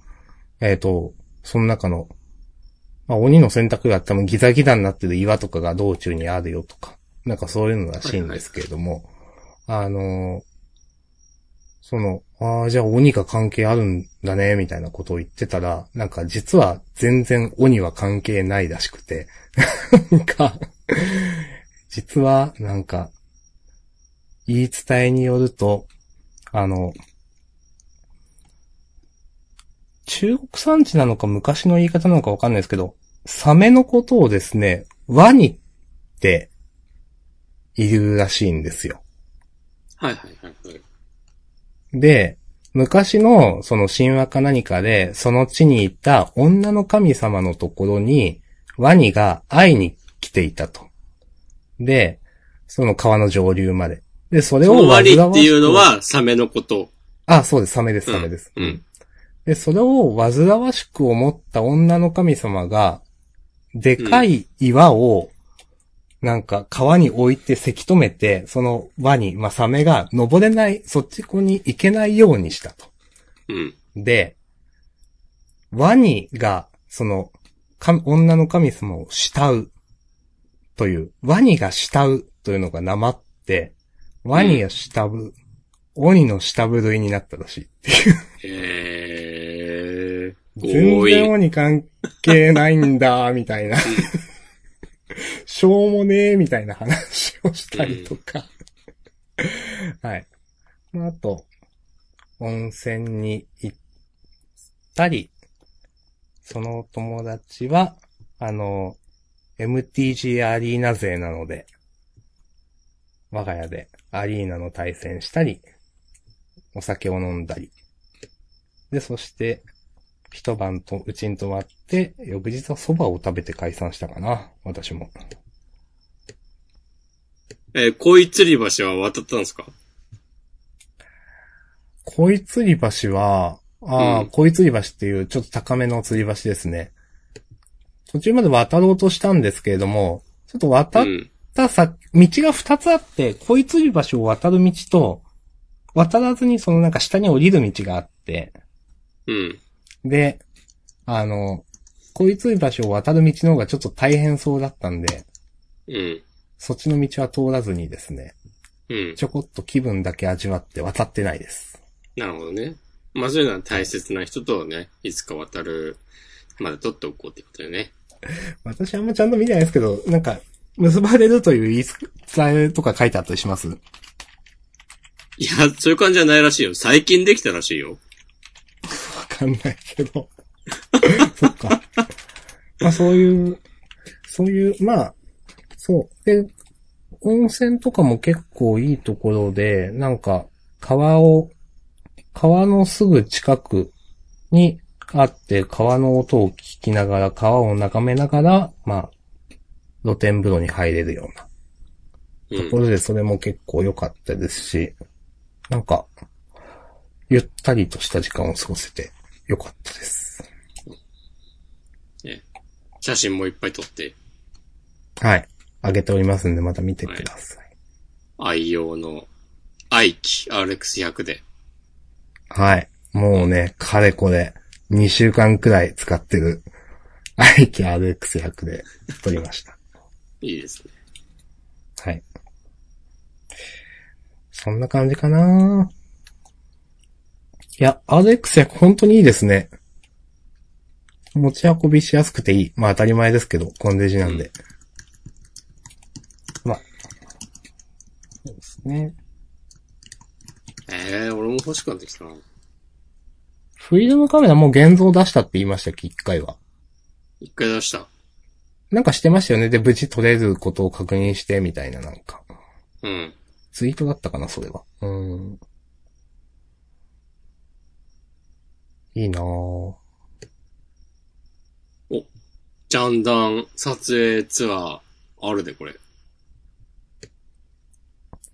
えっ、と、その中の、まあ鬼の洗濯岩って多分ギザギザになってる岩とかが道中にあるよとか、なんかそういうのらしいんですけれども、あのその、ああ、じゃあ鬼が関係あるんだね、みたいなことを言ってたら、なんか実は全然鬼は関係ないらしくて、なんか、実はなんか、言い伝えによると、あの、中国産地なのか昔の言い方なのかわかんないですけど、サメのことをですね、ワニっているらしいんですよ。はいはいはいはい。で、昔のその神話か何かで、その地にいた女の神様のところに、ワニが会いに来ていたと。で、その川の上流まで。で、それをそのワニっていうのはサメのこと。あ、そうです、サメです、サメです。うん。で、それを煩わしく思った女の神様が、でかい岩を、なんか川に置いてせき止めて、その輪に、まあ、サメが登れない、そっちこに行けないようにしたと。うん。で、ワニが、その、か女の神様を慕う、という、ワニが慕うというのがなまって、ワニが慕う、鬼の下部類になったらしいっていう。へー。全。然鬼関係ないんだ、みたいな。しょうもねえ、みたいな話をしたりとか。はい。まあ、あと、温泉に行ったり、そのお友達は、あの、MTG アリーナ勢なので、我が家でアリーナの対戦したり、お酒を飲んだり。で、そして、一晩と、うちに泊まって、翌日は蕎麦を食べて解散したかな。私も。えー、恋釣り橋は渡ったんですか？恋釣り橋は、ああ、うん恋釣り橋っていうちょっと高めの釣り橋ですね。途中まで渡ろうとしたんですけれども、ちょっと渡っうん。たさ、道が二つあって、恋釣り橋を渡る道と、渡らずにそのなんか下に降りる道があって、うん。で、あの、恋釣り橋を渡る道の方がちょっと大変そうだったんで、うん。そっちの道は通らずにですね、うん。ちょこっと気分だけ味わって渡ってないです。なるほどね。まあそういうのは大切な人とね、いつか渡る、まだ取っておこうってことだよね。私あんまちゃんと見てないですけど、なんか、結ばれるという言い伝えとか書いてあったりします？いや、そういう感じじゃないらしいよ。最近できたらしいよ。わかんないけど。そっか。まあそういう、そういう、まあ、そう。で、温泉とかも結構いいところで、なんか、川を、川のすぐ近くにあって、川の音を聞きながら、川を眺めながら、まあ、露天風呂に入れるようなうんとこ。ろでそれも結構良かったですし、なんか、ゆったりとした時間を過ごせて良かったです。写真もいっぱい撮って、はい。あげておりますんで、また見てください。愛用の、愛機 RX100 で。はい。もうね、かれこれ、2週間くらい使ってる、アイキ RX100 で撮りました。いいですね。はい。そんな感じかないや、RX100 本当にいいですね。持ち運びしやすくていい。まあ当たり前ですけど、コンデジなんで。まあ。そうですね。ええー、俺も欲しくなってきたな。フィルムカメラもう現像出したって言いましたっけ、一回は。一回出した。なんかしてましたよね。で、無事撮れることを確認して、みたいななんか。うん。ツイートだったかな、それは。うーん。いいなぁ。ジャンダン撮影ツアー、あるで、これ。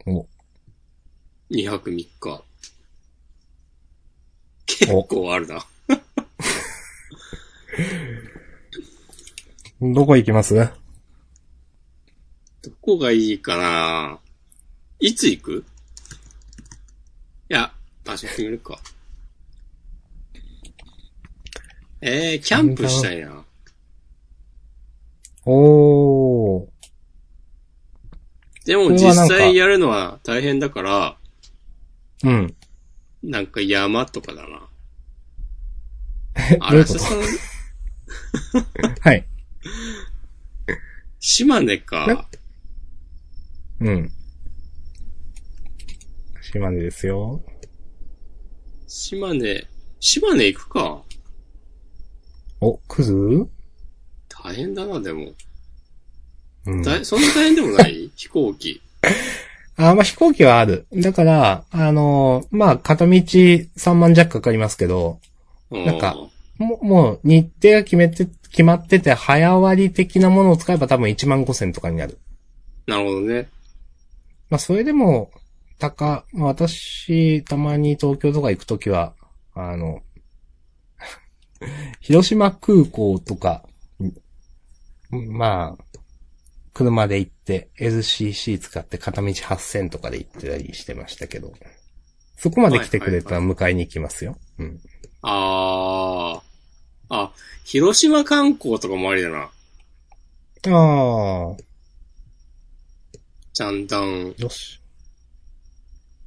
お、2泊3日。結構あるな。どこ行きます？どこがいいかな？いつ行く？いや、場所決めるか。えー、キャンプしたいな。おー。でも実際やるのは大変だから、うん。なんか山とかだな。あらささん、はい。島根か。うん。島根ですよ。島根、島根行くか。お、クズ？大変だな、でも。うん。だいそんな大変でもない？飛行機。あ、まあ、飛行機はある。だから、あのーまあ、片道3万弱かかりますけど、なんかもう、もう日程が決めて、決まってて、早割的なものを使えば多分1万5千とかになる。なるほどね。まあ、それでも、たか、まあ私、たまに東京とか行くときは、あの、広島空港とか、んまあ、車で行って LCC 使って片道8000とかで行ってたりしてましたけど、そこまで来てくれたら迎えに行きますよ。うん。あー。あ、広島観光とかもありだな。ああ、ジャンダン、よし。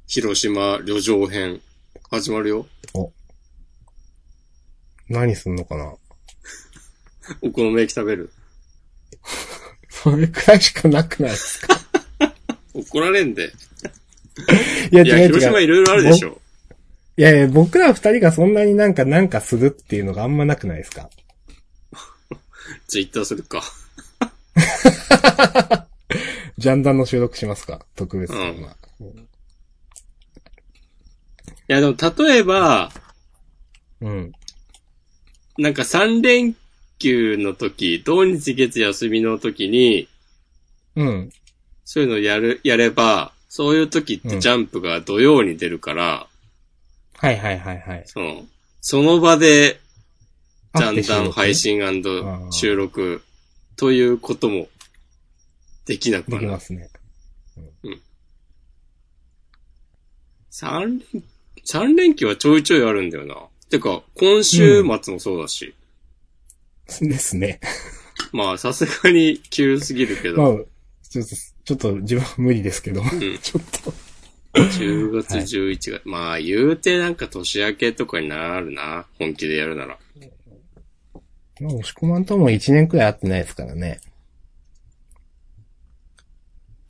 広島旅情編、始まるよ。何すんのかな？お好み焼き食べる？それくらいしかなくないですか？怒られんで。いや、いや、違う違う。広島いろいろあるでしょ。いやいや、僕ら二人がそんなになんかなんかするっていうのがあんまなくないですか？ツイッターするか。ジャンダンの収録しますか？特別うんな。いや、でも例えば、うん。なんか3連休の時、土日月休みの時に、うん。そういうのやる、やれば、そういう時ってジャンプが土曜に出るから、はいはいはいはい。その、その場で、ジャン会って収録ダン配信収録ということもできなくない。きますね。三連、三連休はちょいちょいあるんだよな。てか、今週末もそうだし。ですね。まあ、さすがに急すぎるけまあど、、ちょっと、ちょっと自分は無理ですけど。ん ちょっと。10月、はい11月、まあ、言うてなんか年明けとかになるな。本気でやるなら。まあ、押し込まんとも1年くらい会ってないですからね。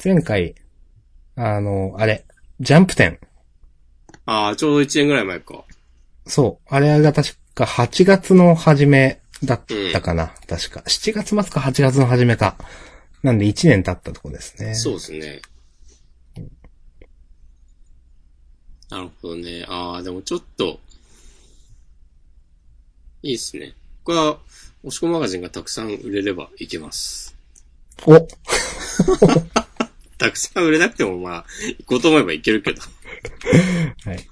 前回、あの、あれ、ジャンプ展。ああ、ちょうど1年ぐらい前か。そう。あれが確か8月の初めだったかな。確か。7月末か8月の初めか。なんで1年経ったとこですね。そうですね。なるほどね。ああ、でもちょっと、いいっすね。これは、押し込マガジンがたくさん売れればいけます。お たくさん売れなくてもまあ、行こうと思えばいけるけど。はい。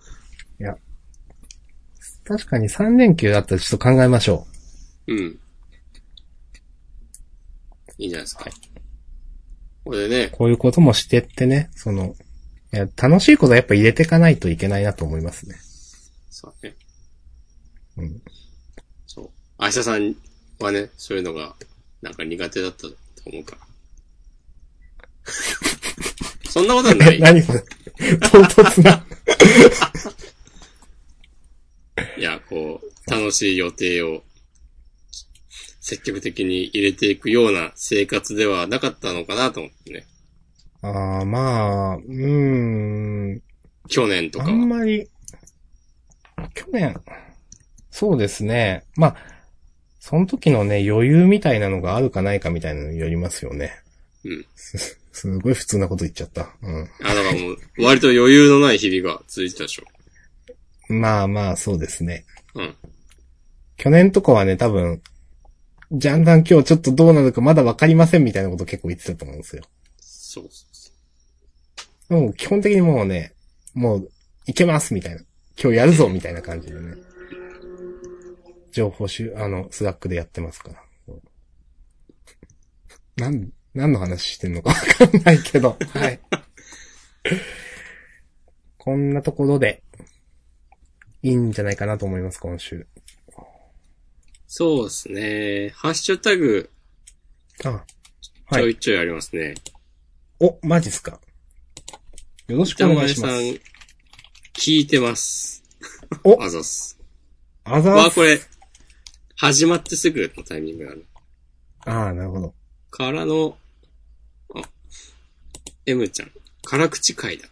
確かに3連休だったらちょっと考えましょうん。いいんじゃないですか。これでねう。、こういうこともしてってね、その、いや、楽しいことはやっぱ入れていかないといけないなと思いますね。そうね。うん。そう。明日さんはね、そういうのが、なんか苦手だったと思うから。そんなことはなえ、い。何それ唐突な。いや、こう、楽しい予定を積極的に入れていくような生活ではなかったのかなと思ってね。ああ、まあ、うーん。去年とあかは。んまり、去年、そうですね。まあ、その時のね、余裕みたいなのがあるかないかみたいなのによりますよね。うん。す、すごい普通なこと言っちゃった。うん。あ、だからもう、割と余裕のない日々が続いてたでしょ。まあまあ、そうですね。うん。去年とかはね、多分、ジャンダン今日ちょっとどうなるかまだわかりませんみたいなこと結構言ってたと思うんですよ。そうそうそでも基本的にもうね、もう、いけますみたいな。今日やるぞみたいな感じでね。情報集、あの、スラックでやってますから。なん、何の話してんのかわかんないけど。はい。こんなところで、いいんじゃないかなと思います、今週。う。そうですね。ハッシュタグ、あ、ちはい。ょいちょいありますね。お、マジっすか。よろしく板お願いします。前さん、聞いてます。お あざっす。あざーす。わこれ、始まってすぐのタイミングなの。ああ、なるほど。からの、あ、M ちゃん、辛口会だ。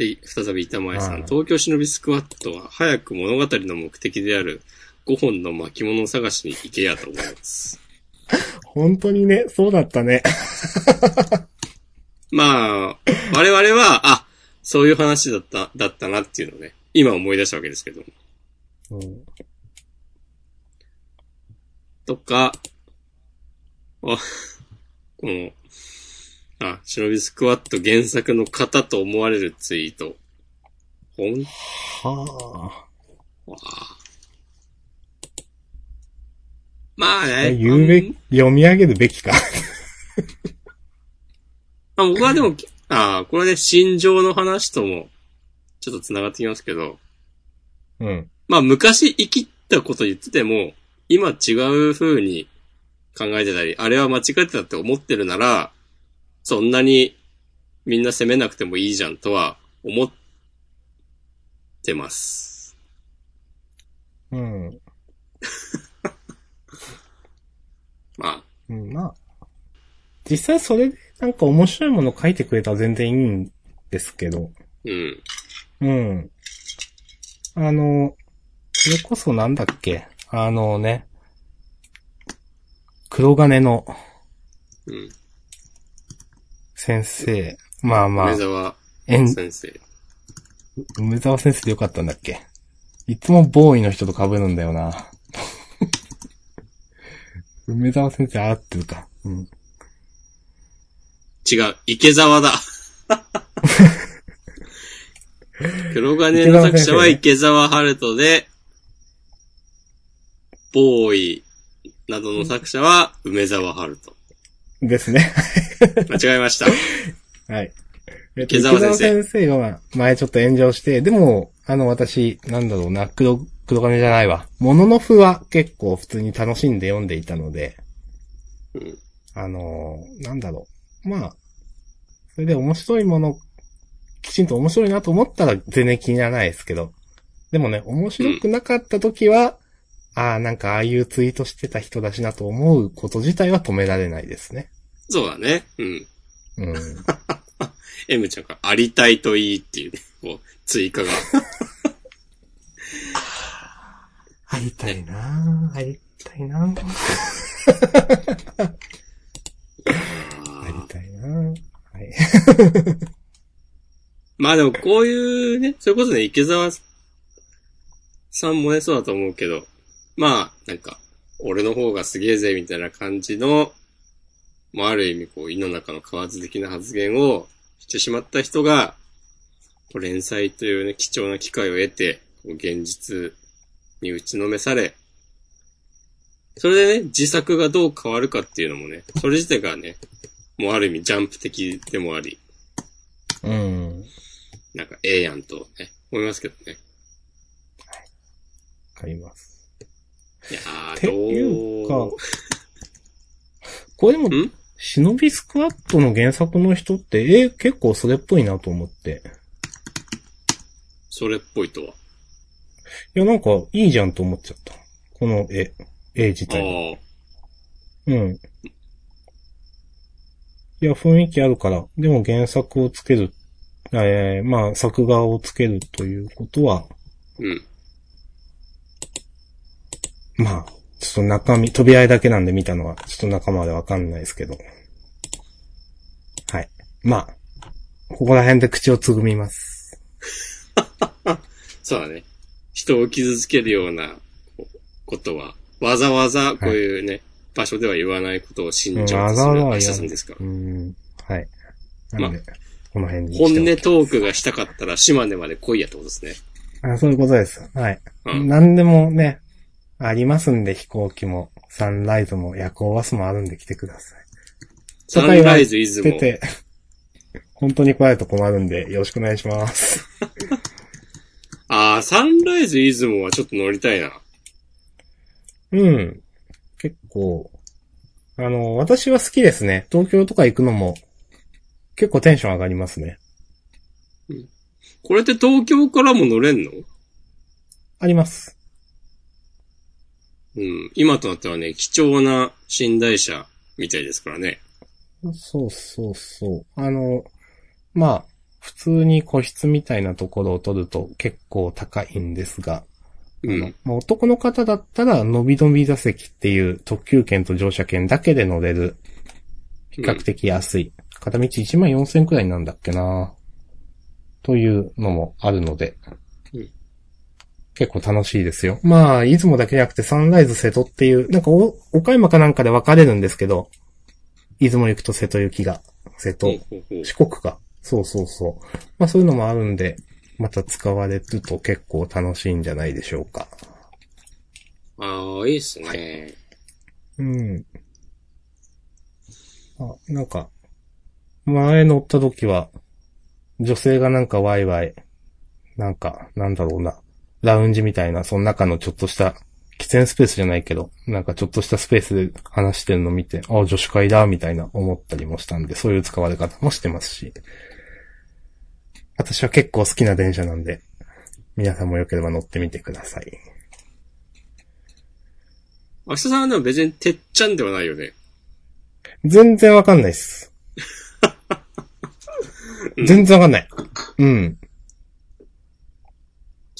で、再び板前さん、東京忍びスクワットは早く物語の目的である5本の巻物探しに行けやと思います。本当にね、そうだったね。まあ、我々は、あ、そういう話だった、だったなっていうのをね、今思い出したわけですけど。うん。とか、あ、この、あ、忍びスクワット原作の方と思われるツイート。ほんはわあまああ。ね。言うべき、読み上げるべきか。あ僕はでも、ああ、これね、心情の話とも、ちょっと繋がってきますけど、うん。まあ昔生きったこと言ってても、今違う風に考えてたり、あれは間違ってたって思ってるなら、そんなにみんな責めなくてもいいじゃんとは思ってます。うん。まあ、うん、まあ。実際それでなんか面白いもの書いてくれたら全然いいんですけど。うん。うん。あの、それこそなんだっけ？あのね、黒金のうん。先生。まあまあ梅、沢先生。梅沢先生でよかったんだっけ？いつもボーイの人と被るんだよな。梅沢先生合ってるか。うん。違う、池沢だ。黒金の作者は池沢春人で、ボーイなどの作者は梅沢春人。ですね。間違えました。はい。えっと池澤先生先生が前ちょっと炎上して、でも、あの私、なんだろうな、黒、黒金じゃないわ。もののふは結構普通に楽しんで読んでいたので、うんあのーなんだろう。まあ、それで面白いもの、きちんと面白いなと思ったら全然気にならないですけど、でもね、面白くなかった時は、ああ、なんかああいうツイートしてた人だしなと思うこと自体は止められないですね。そうだね。うん。うん。M ちゃんがありたいといいっていうね、こう、追加が。ありたいなぁ。ありたいなぁ。ありたいなぁ。はい。まあでもこういうね、それこそね、池澤さんもね、そうだと思うけど、まあ、なんか、俺の方がすげえぜ、みたいな感じの、まあある意味こう、胃の中の蛙的な発言をしてしまった人が、こう連載というね、貴重な機会を得て、こう現実に打ちのめされ、それでね、自作がどう変わるかっていうのもね、それ自体がね、もうある意味ジャンプ的でもあり、うん。なんかええやんとね、思いますけどね。わかります。いやていうかこれでもん、忍びスクワットの原作の人って、え結構それっぽいなと思って。それっぽいとは？いや、なんか、いいじゃんと思っちゃった。この絵、絵自あ体うん。いや、雰囲気あるから。でも原作をつける。えー、まあ、作画をつけるということは、うん。まあ、ちょっと中身、飛び合いだけなんで見たのは、ちょっと中までわかんないですけど。はい。まあ、ここら辺で口をつぐみます。そうだね。人を傷つけるようなことは、わざわざこういうね、場所では言わないことを信じようとするうんわざわざは明日さんですからう。ん。はい。まなんで、この辺に本音トークがしたかったら島根まで来いやってことですね。あそういうことです。はい。うん。何でもね、ありますんで、飛行機も、サンライズも、夜行バスもあるんで来てください。サンライズ出雲。出て、本当に来ないと困るんで、よろしくお願いします。ああ、サンライズ出雲はちょっと乗りたいな。うん。結構、あの、私は好きですね。東京とか行くのも、結構テンション上がりますね。これって東京からも乗れんの？あります。うん。今となってはね、貴重な寝台車みたいですからね。そうそうそう。あの、まあ、普通に個室みたいなところを取ると結構高いんですが、うん。まあ、男の方だったら、のびのび座席っていう特急券と乗車券だけで乗れる、比較的安い。片道1万4000円くらいなんだっけなというのもあるので、うん結構楽しいですよ。まあ、出雲だけじゃなくてサンライズ瀬戸っていう、なんかお、岡山かなんかで分かれるんですけど、出雲行くと瀬戸行きが。瀬戸、四国か。そうそうそう。まあそういうのもあるんで、また使われると結構楽しいんじゃないでしょうか。ああ、いいっすね。うん。あ、なんか、前乗った時は、女性がなんかワイワイ、なんか、なんだろうな、ラウンジみたいな、その中のちょっとした、喫煙スペースじゃないけど、なんかちょっとしたスペースで話してるの見て、あ、女子会だ、みたいな思ったりもしたんで、そういう使われ方もしてますし。私は結構好きな電車なんで、皆さんもよければ乗ってみてください。明日さんはでも別にてっちゃんではないよね。全然わかんないっす。全然わかんない。うん。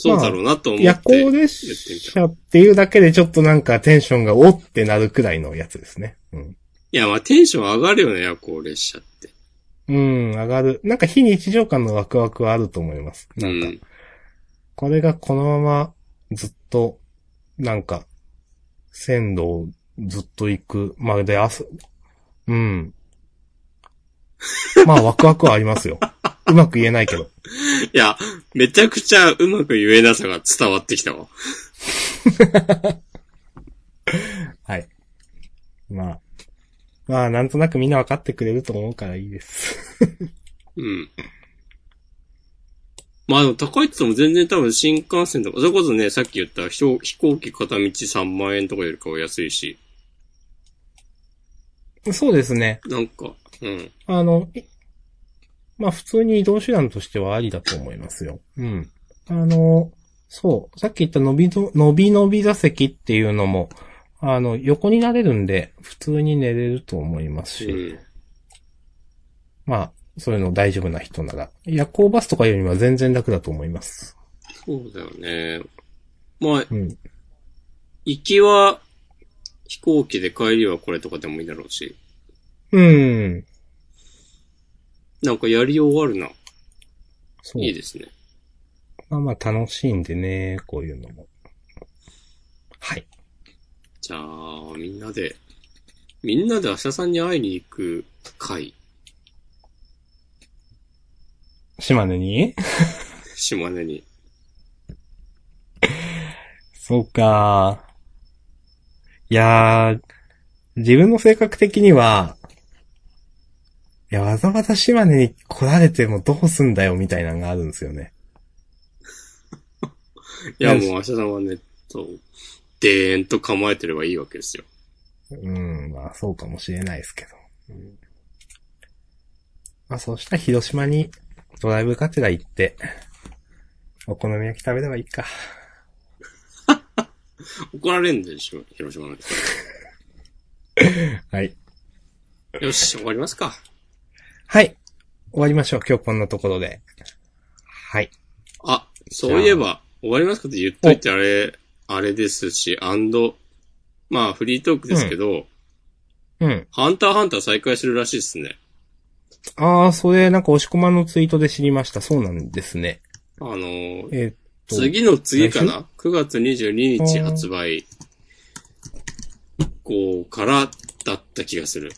そうだろうなと思って。夜行列車っていうだけでちょっとなんかテンションがおってなるくらいのやつですね。うん。いや、まあテンション上がるよね、夜行列車って。うん、上がる。なんか非日常感のワクワクはあると思います。うなんか、ん。これがこのままずっと、なんか、線路をずっと行くまで朝、うん。まあワクワクはありますよ。うまく言えないけど。いや、めちゃくちゃうまく言えなさが伝わってきたわ。はい。まあ。まあ、なんとなくみんなわかってくれると思うからいいです。うん。まあでも高いって言っても全然多分新幹線とか、それこそね、さっき言った飛行飛行機片道3万円とかよりかは安いし、そうですね。なんか、うん。あの、いまあ普通に移動手段としてはありだと思いますよ。うん。あの、そう、さっき言った伸びの、伸び伸び座席っていうのも、あの、横になれるんで、普通に寝れると思いますし、うん。まあ、そういうの大丈夫な人なら、夜行バスとかよりは全然楽だと思います。そうだよね。まあ、うん。行きは飛行機で帰りはこれとかでもいいだろうし、うん。なんかやりようあるな。そう。いいですね。まあまあ楽しいんでね、こういうのも。はい。じゃあ、みんなで、みんなで明日さんに会いに行く会、島根に？島根に。そうか。いやー、自分の性格的には、いや、わざわざ島根に来られてもどうすんだよみたいなのがあるんですよね。いや、もう明日さんはね、そう、でーんと構えてればいいわけですよ。うん、まあそうかもしれないですけど。うんまあそうしたら広島にドライブがてら行って、お好み焼き食べればいいか。怒られんでしょ、広島の人。はい。よし、終わりますか。はい。終わりましょう。今日こんなところで。はい。あ、そういえば、終わりますかって言っといてあれ、あれですし、アンド、まあ、フリートークですけど、うん。ハンターハンター再開するらしいですね。ああ、それなんか押し込まんのツイートで知りました。そうなんですね。あのーえーっと。次の次かな ?9 月22日発売以降からだった気がする。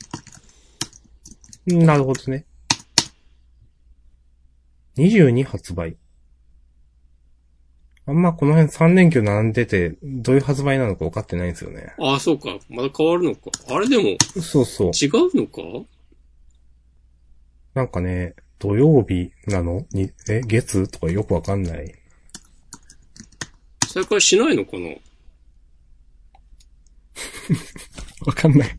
なるほどね。22発売。あんまこの辺3連休並んでて、どういう発売なのか分かってないんですよね。ああ、そうか。まだ変わるのか。あれでも、そうそう。違うのか？なんかね、土曜日なの？に、え、月？とかよくわかんない。再開しないのかな？わかんない。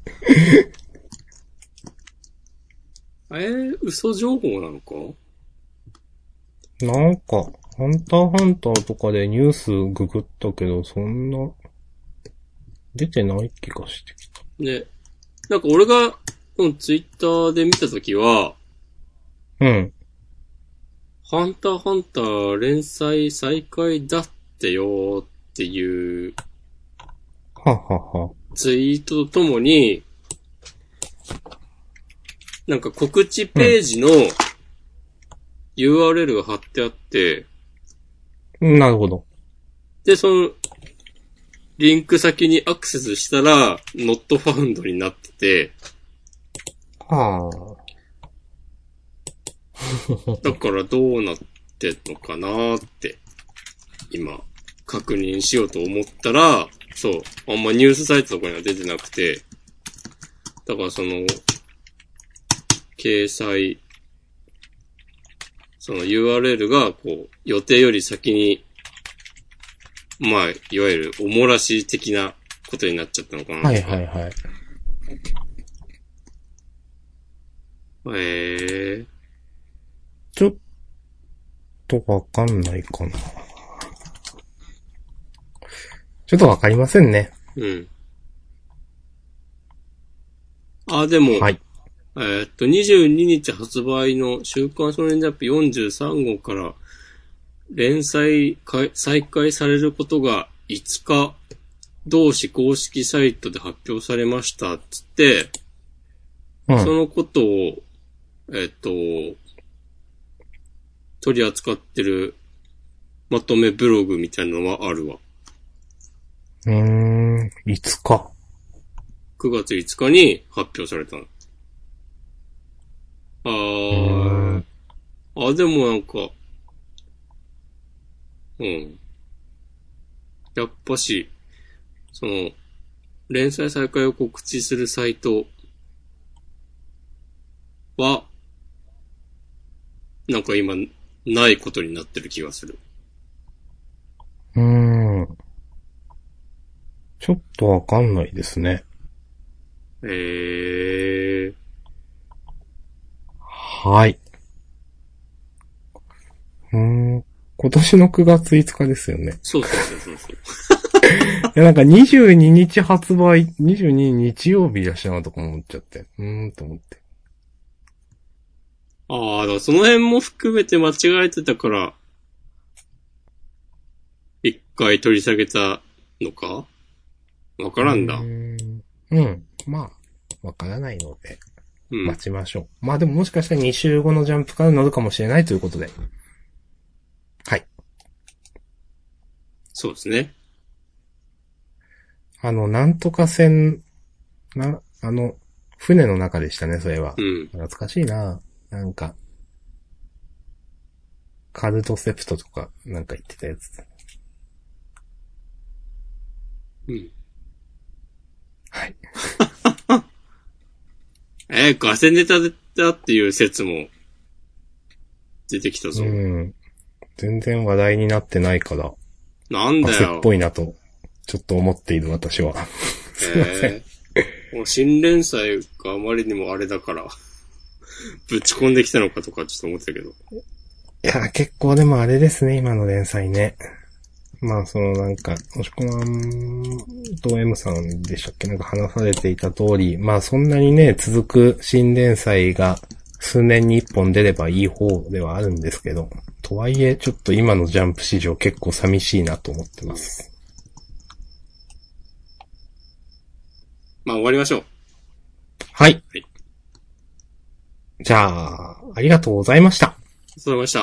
えー、嘘情報なのか？なんか、ハンターハンターとかでニュースググったけど、そんな、出てない気がしてきた。ね。なんか俺が、このツイッターで見たときは、うん。ハンターハンター連載再開だってよっていうははは。ツイートとともに、なんか告知ページの URL が貼ってあって、なるほど。で、その、リンク先にアクセスしたら、not found になってて、はあ。だからどうなってんのかなって、今、確認しようと思ったら、そう、あんまニュースサイトとかには出てなくて、だからその、掲載、その URL が、こう、予定より先に、まあ、いわゆるおもらし的なことになっちゃったのかな。はいはいはい。へえちょっとわかんないかな。ちょっとわかりませんね。うん。あ、でも、はい。えーっと、22日発売の週刊少年ジャンプ43号から連載開再開されることが5日、同誌公式サイトで発表されましたっつって、うん。そのことを、えーっと、取り扱ってるまとめブログみたいなのはあるわ。うーん、いつか。9月5日に発表されたの。あうーあ、でもなんか、うん。やっぱし、その、連載再開を告知するサイトは、なんか今、ないことになってる気がする。うーん。ちょっとわかんないですね。えー、はい。うーん。今年の9月5日ですよね。そうそうそうそう。いや、なんか22日発売、22日曜日だしなとか思っちゃって。うーん、と思って。ああ、だからその辺も含めて間違えてたから、一回取り下げたのか？わからんだう。ーん。うん。まあ、わからないので、うん。待ちましょう。まあでももしかしたら2週後のジャンプから乗るかもしれないということで。はい。そうですね。あの、なんとか船、な、あの、船の中でしたね、それはう。ん。懐かしいななんか、カルトセプトとか、なんか言ってたやつ。うん。はい。えー、ガセネタだっていう説も出てきたぞ。うん。全然話題になってないから、なんだよガセっ。ぽいなと、ちょっと思っている私は。すいません。えー、もう新連載があまりにもあれだから、ぶち込んできたのかとかちょっと思ってたけど。いや、結構でもあれですね、今の連載ね。まあ、そのなんか、もしくは、と M さんでしたっけ？なんか話されていた通り、まあそんなにね、続く新連載が数年に一本出ればいい方ではあるんですけど、とはいえ、ちょっと今のジャンプ市場結構寂しいなと思ってます。まあ終わりましょう。はい。はいじゃあ、ありがとうございました。ありがとうございました。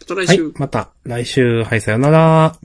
また来はい週。。また来週、はい、さよなら。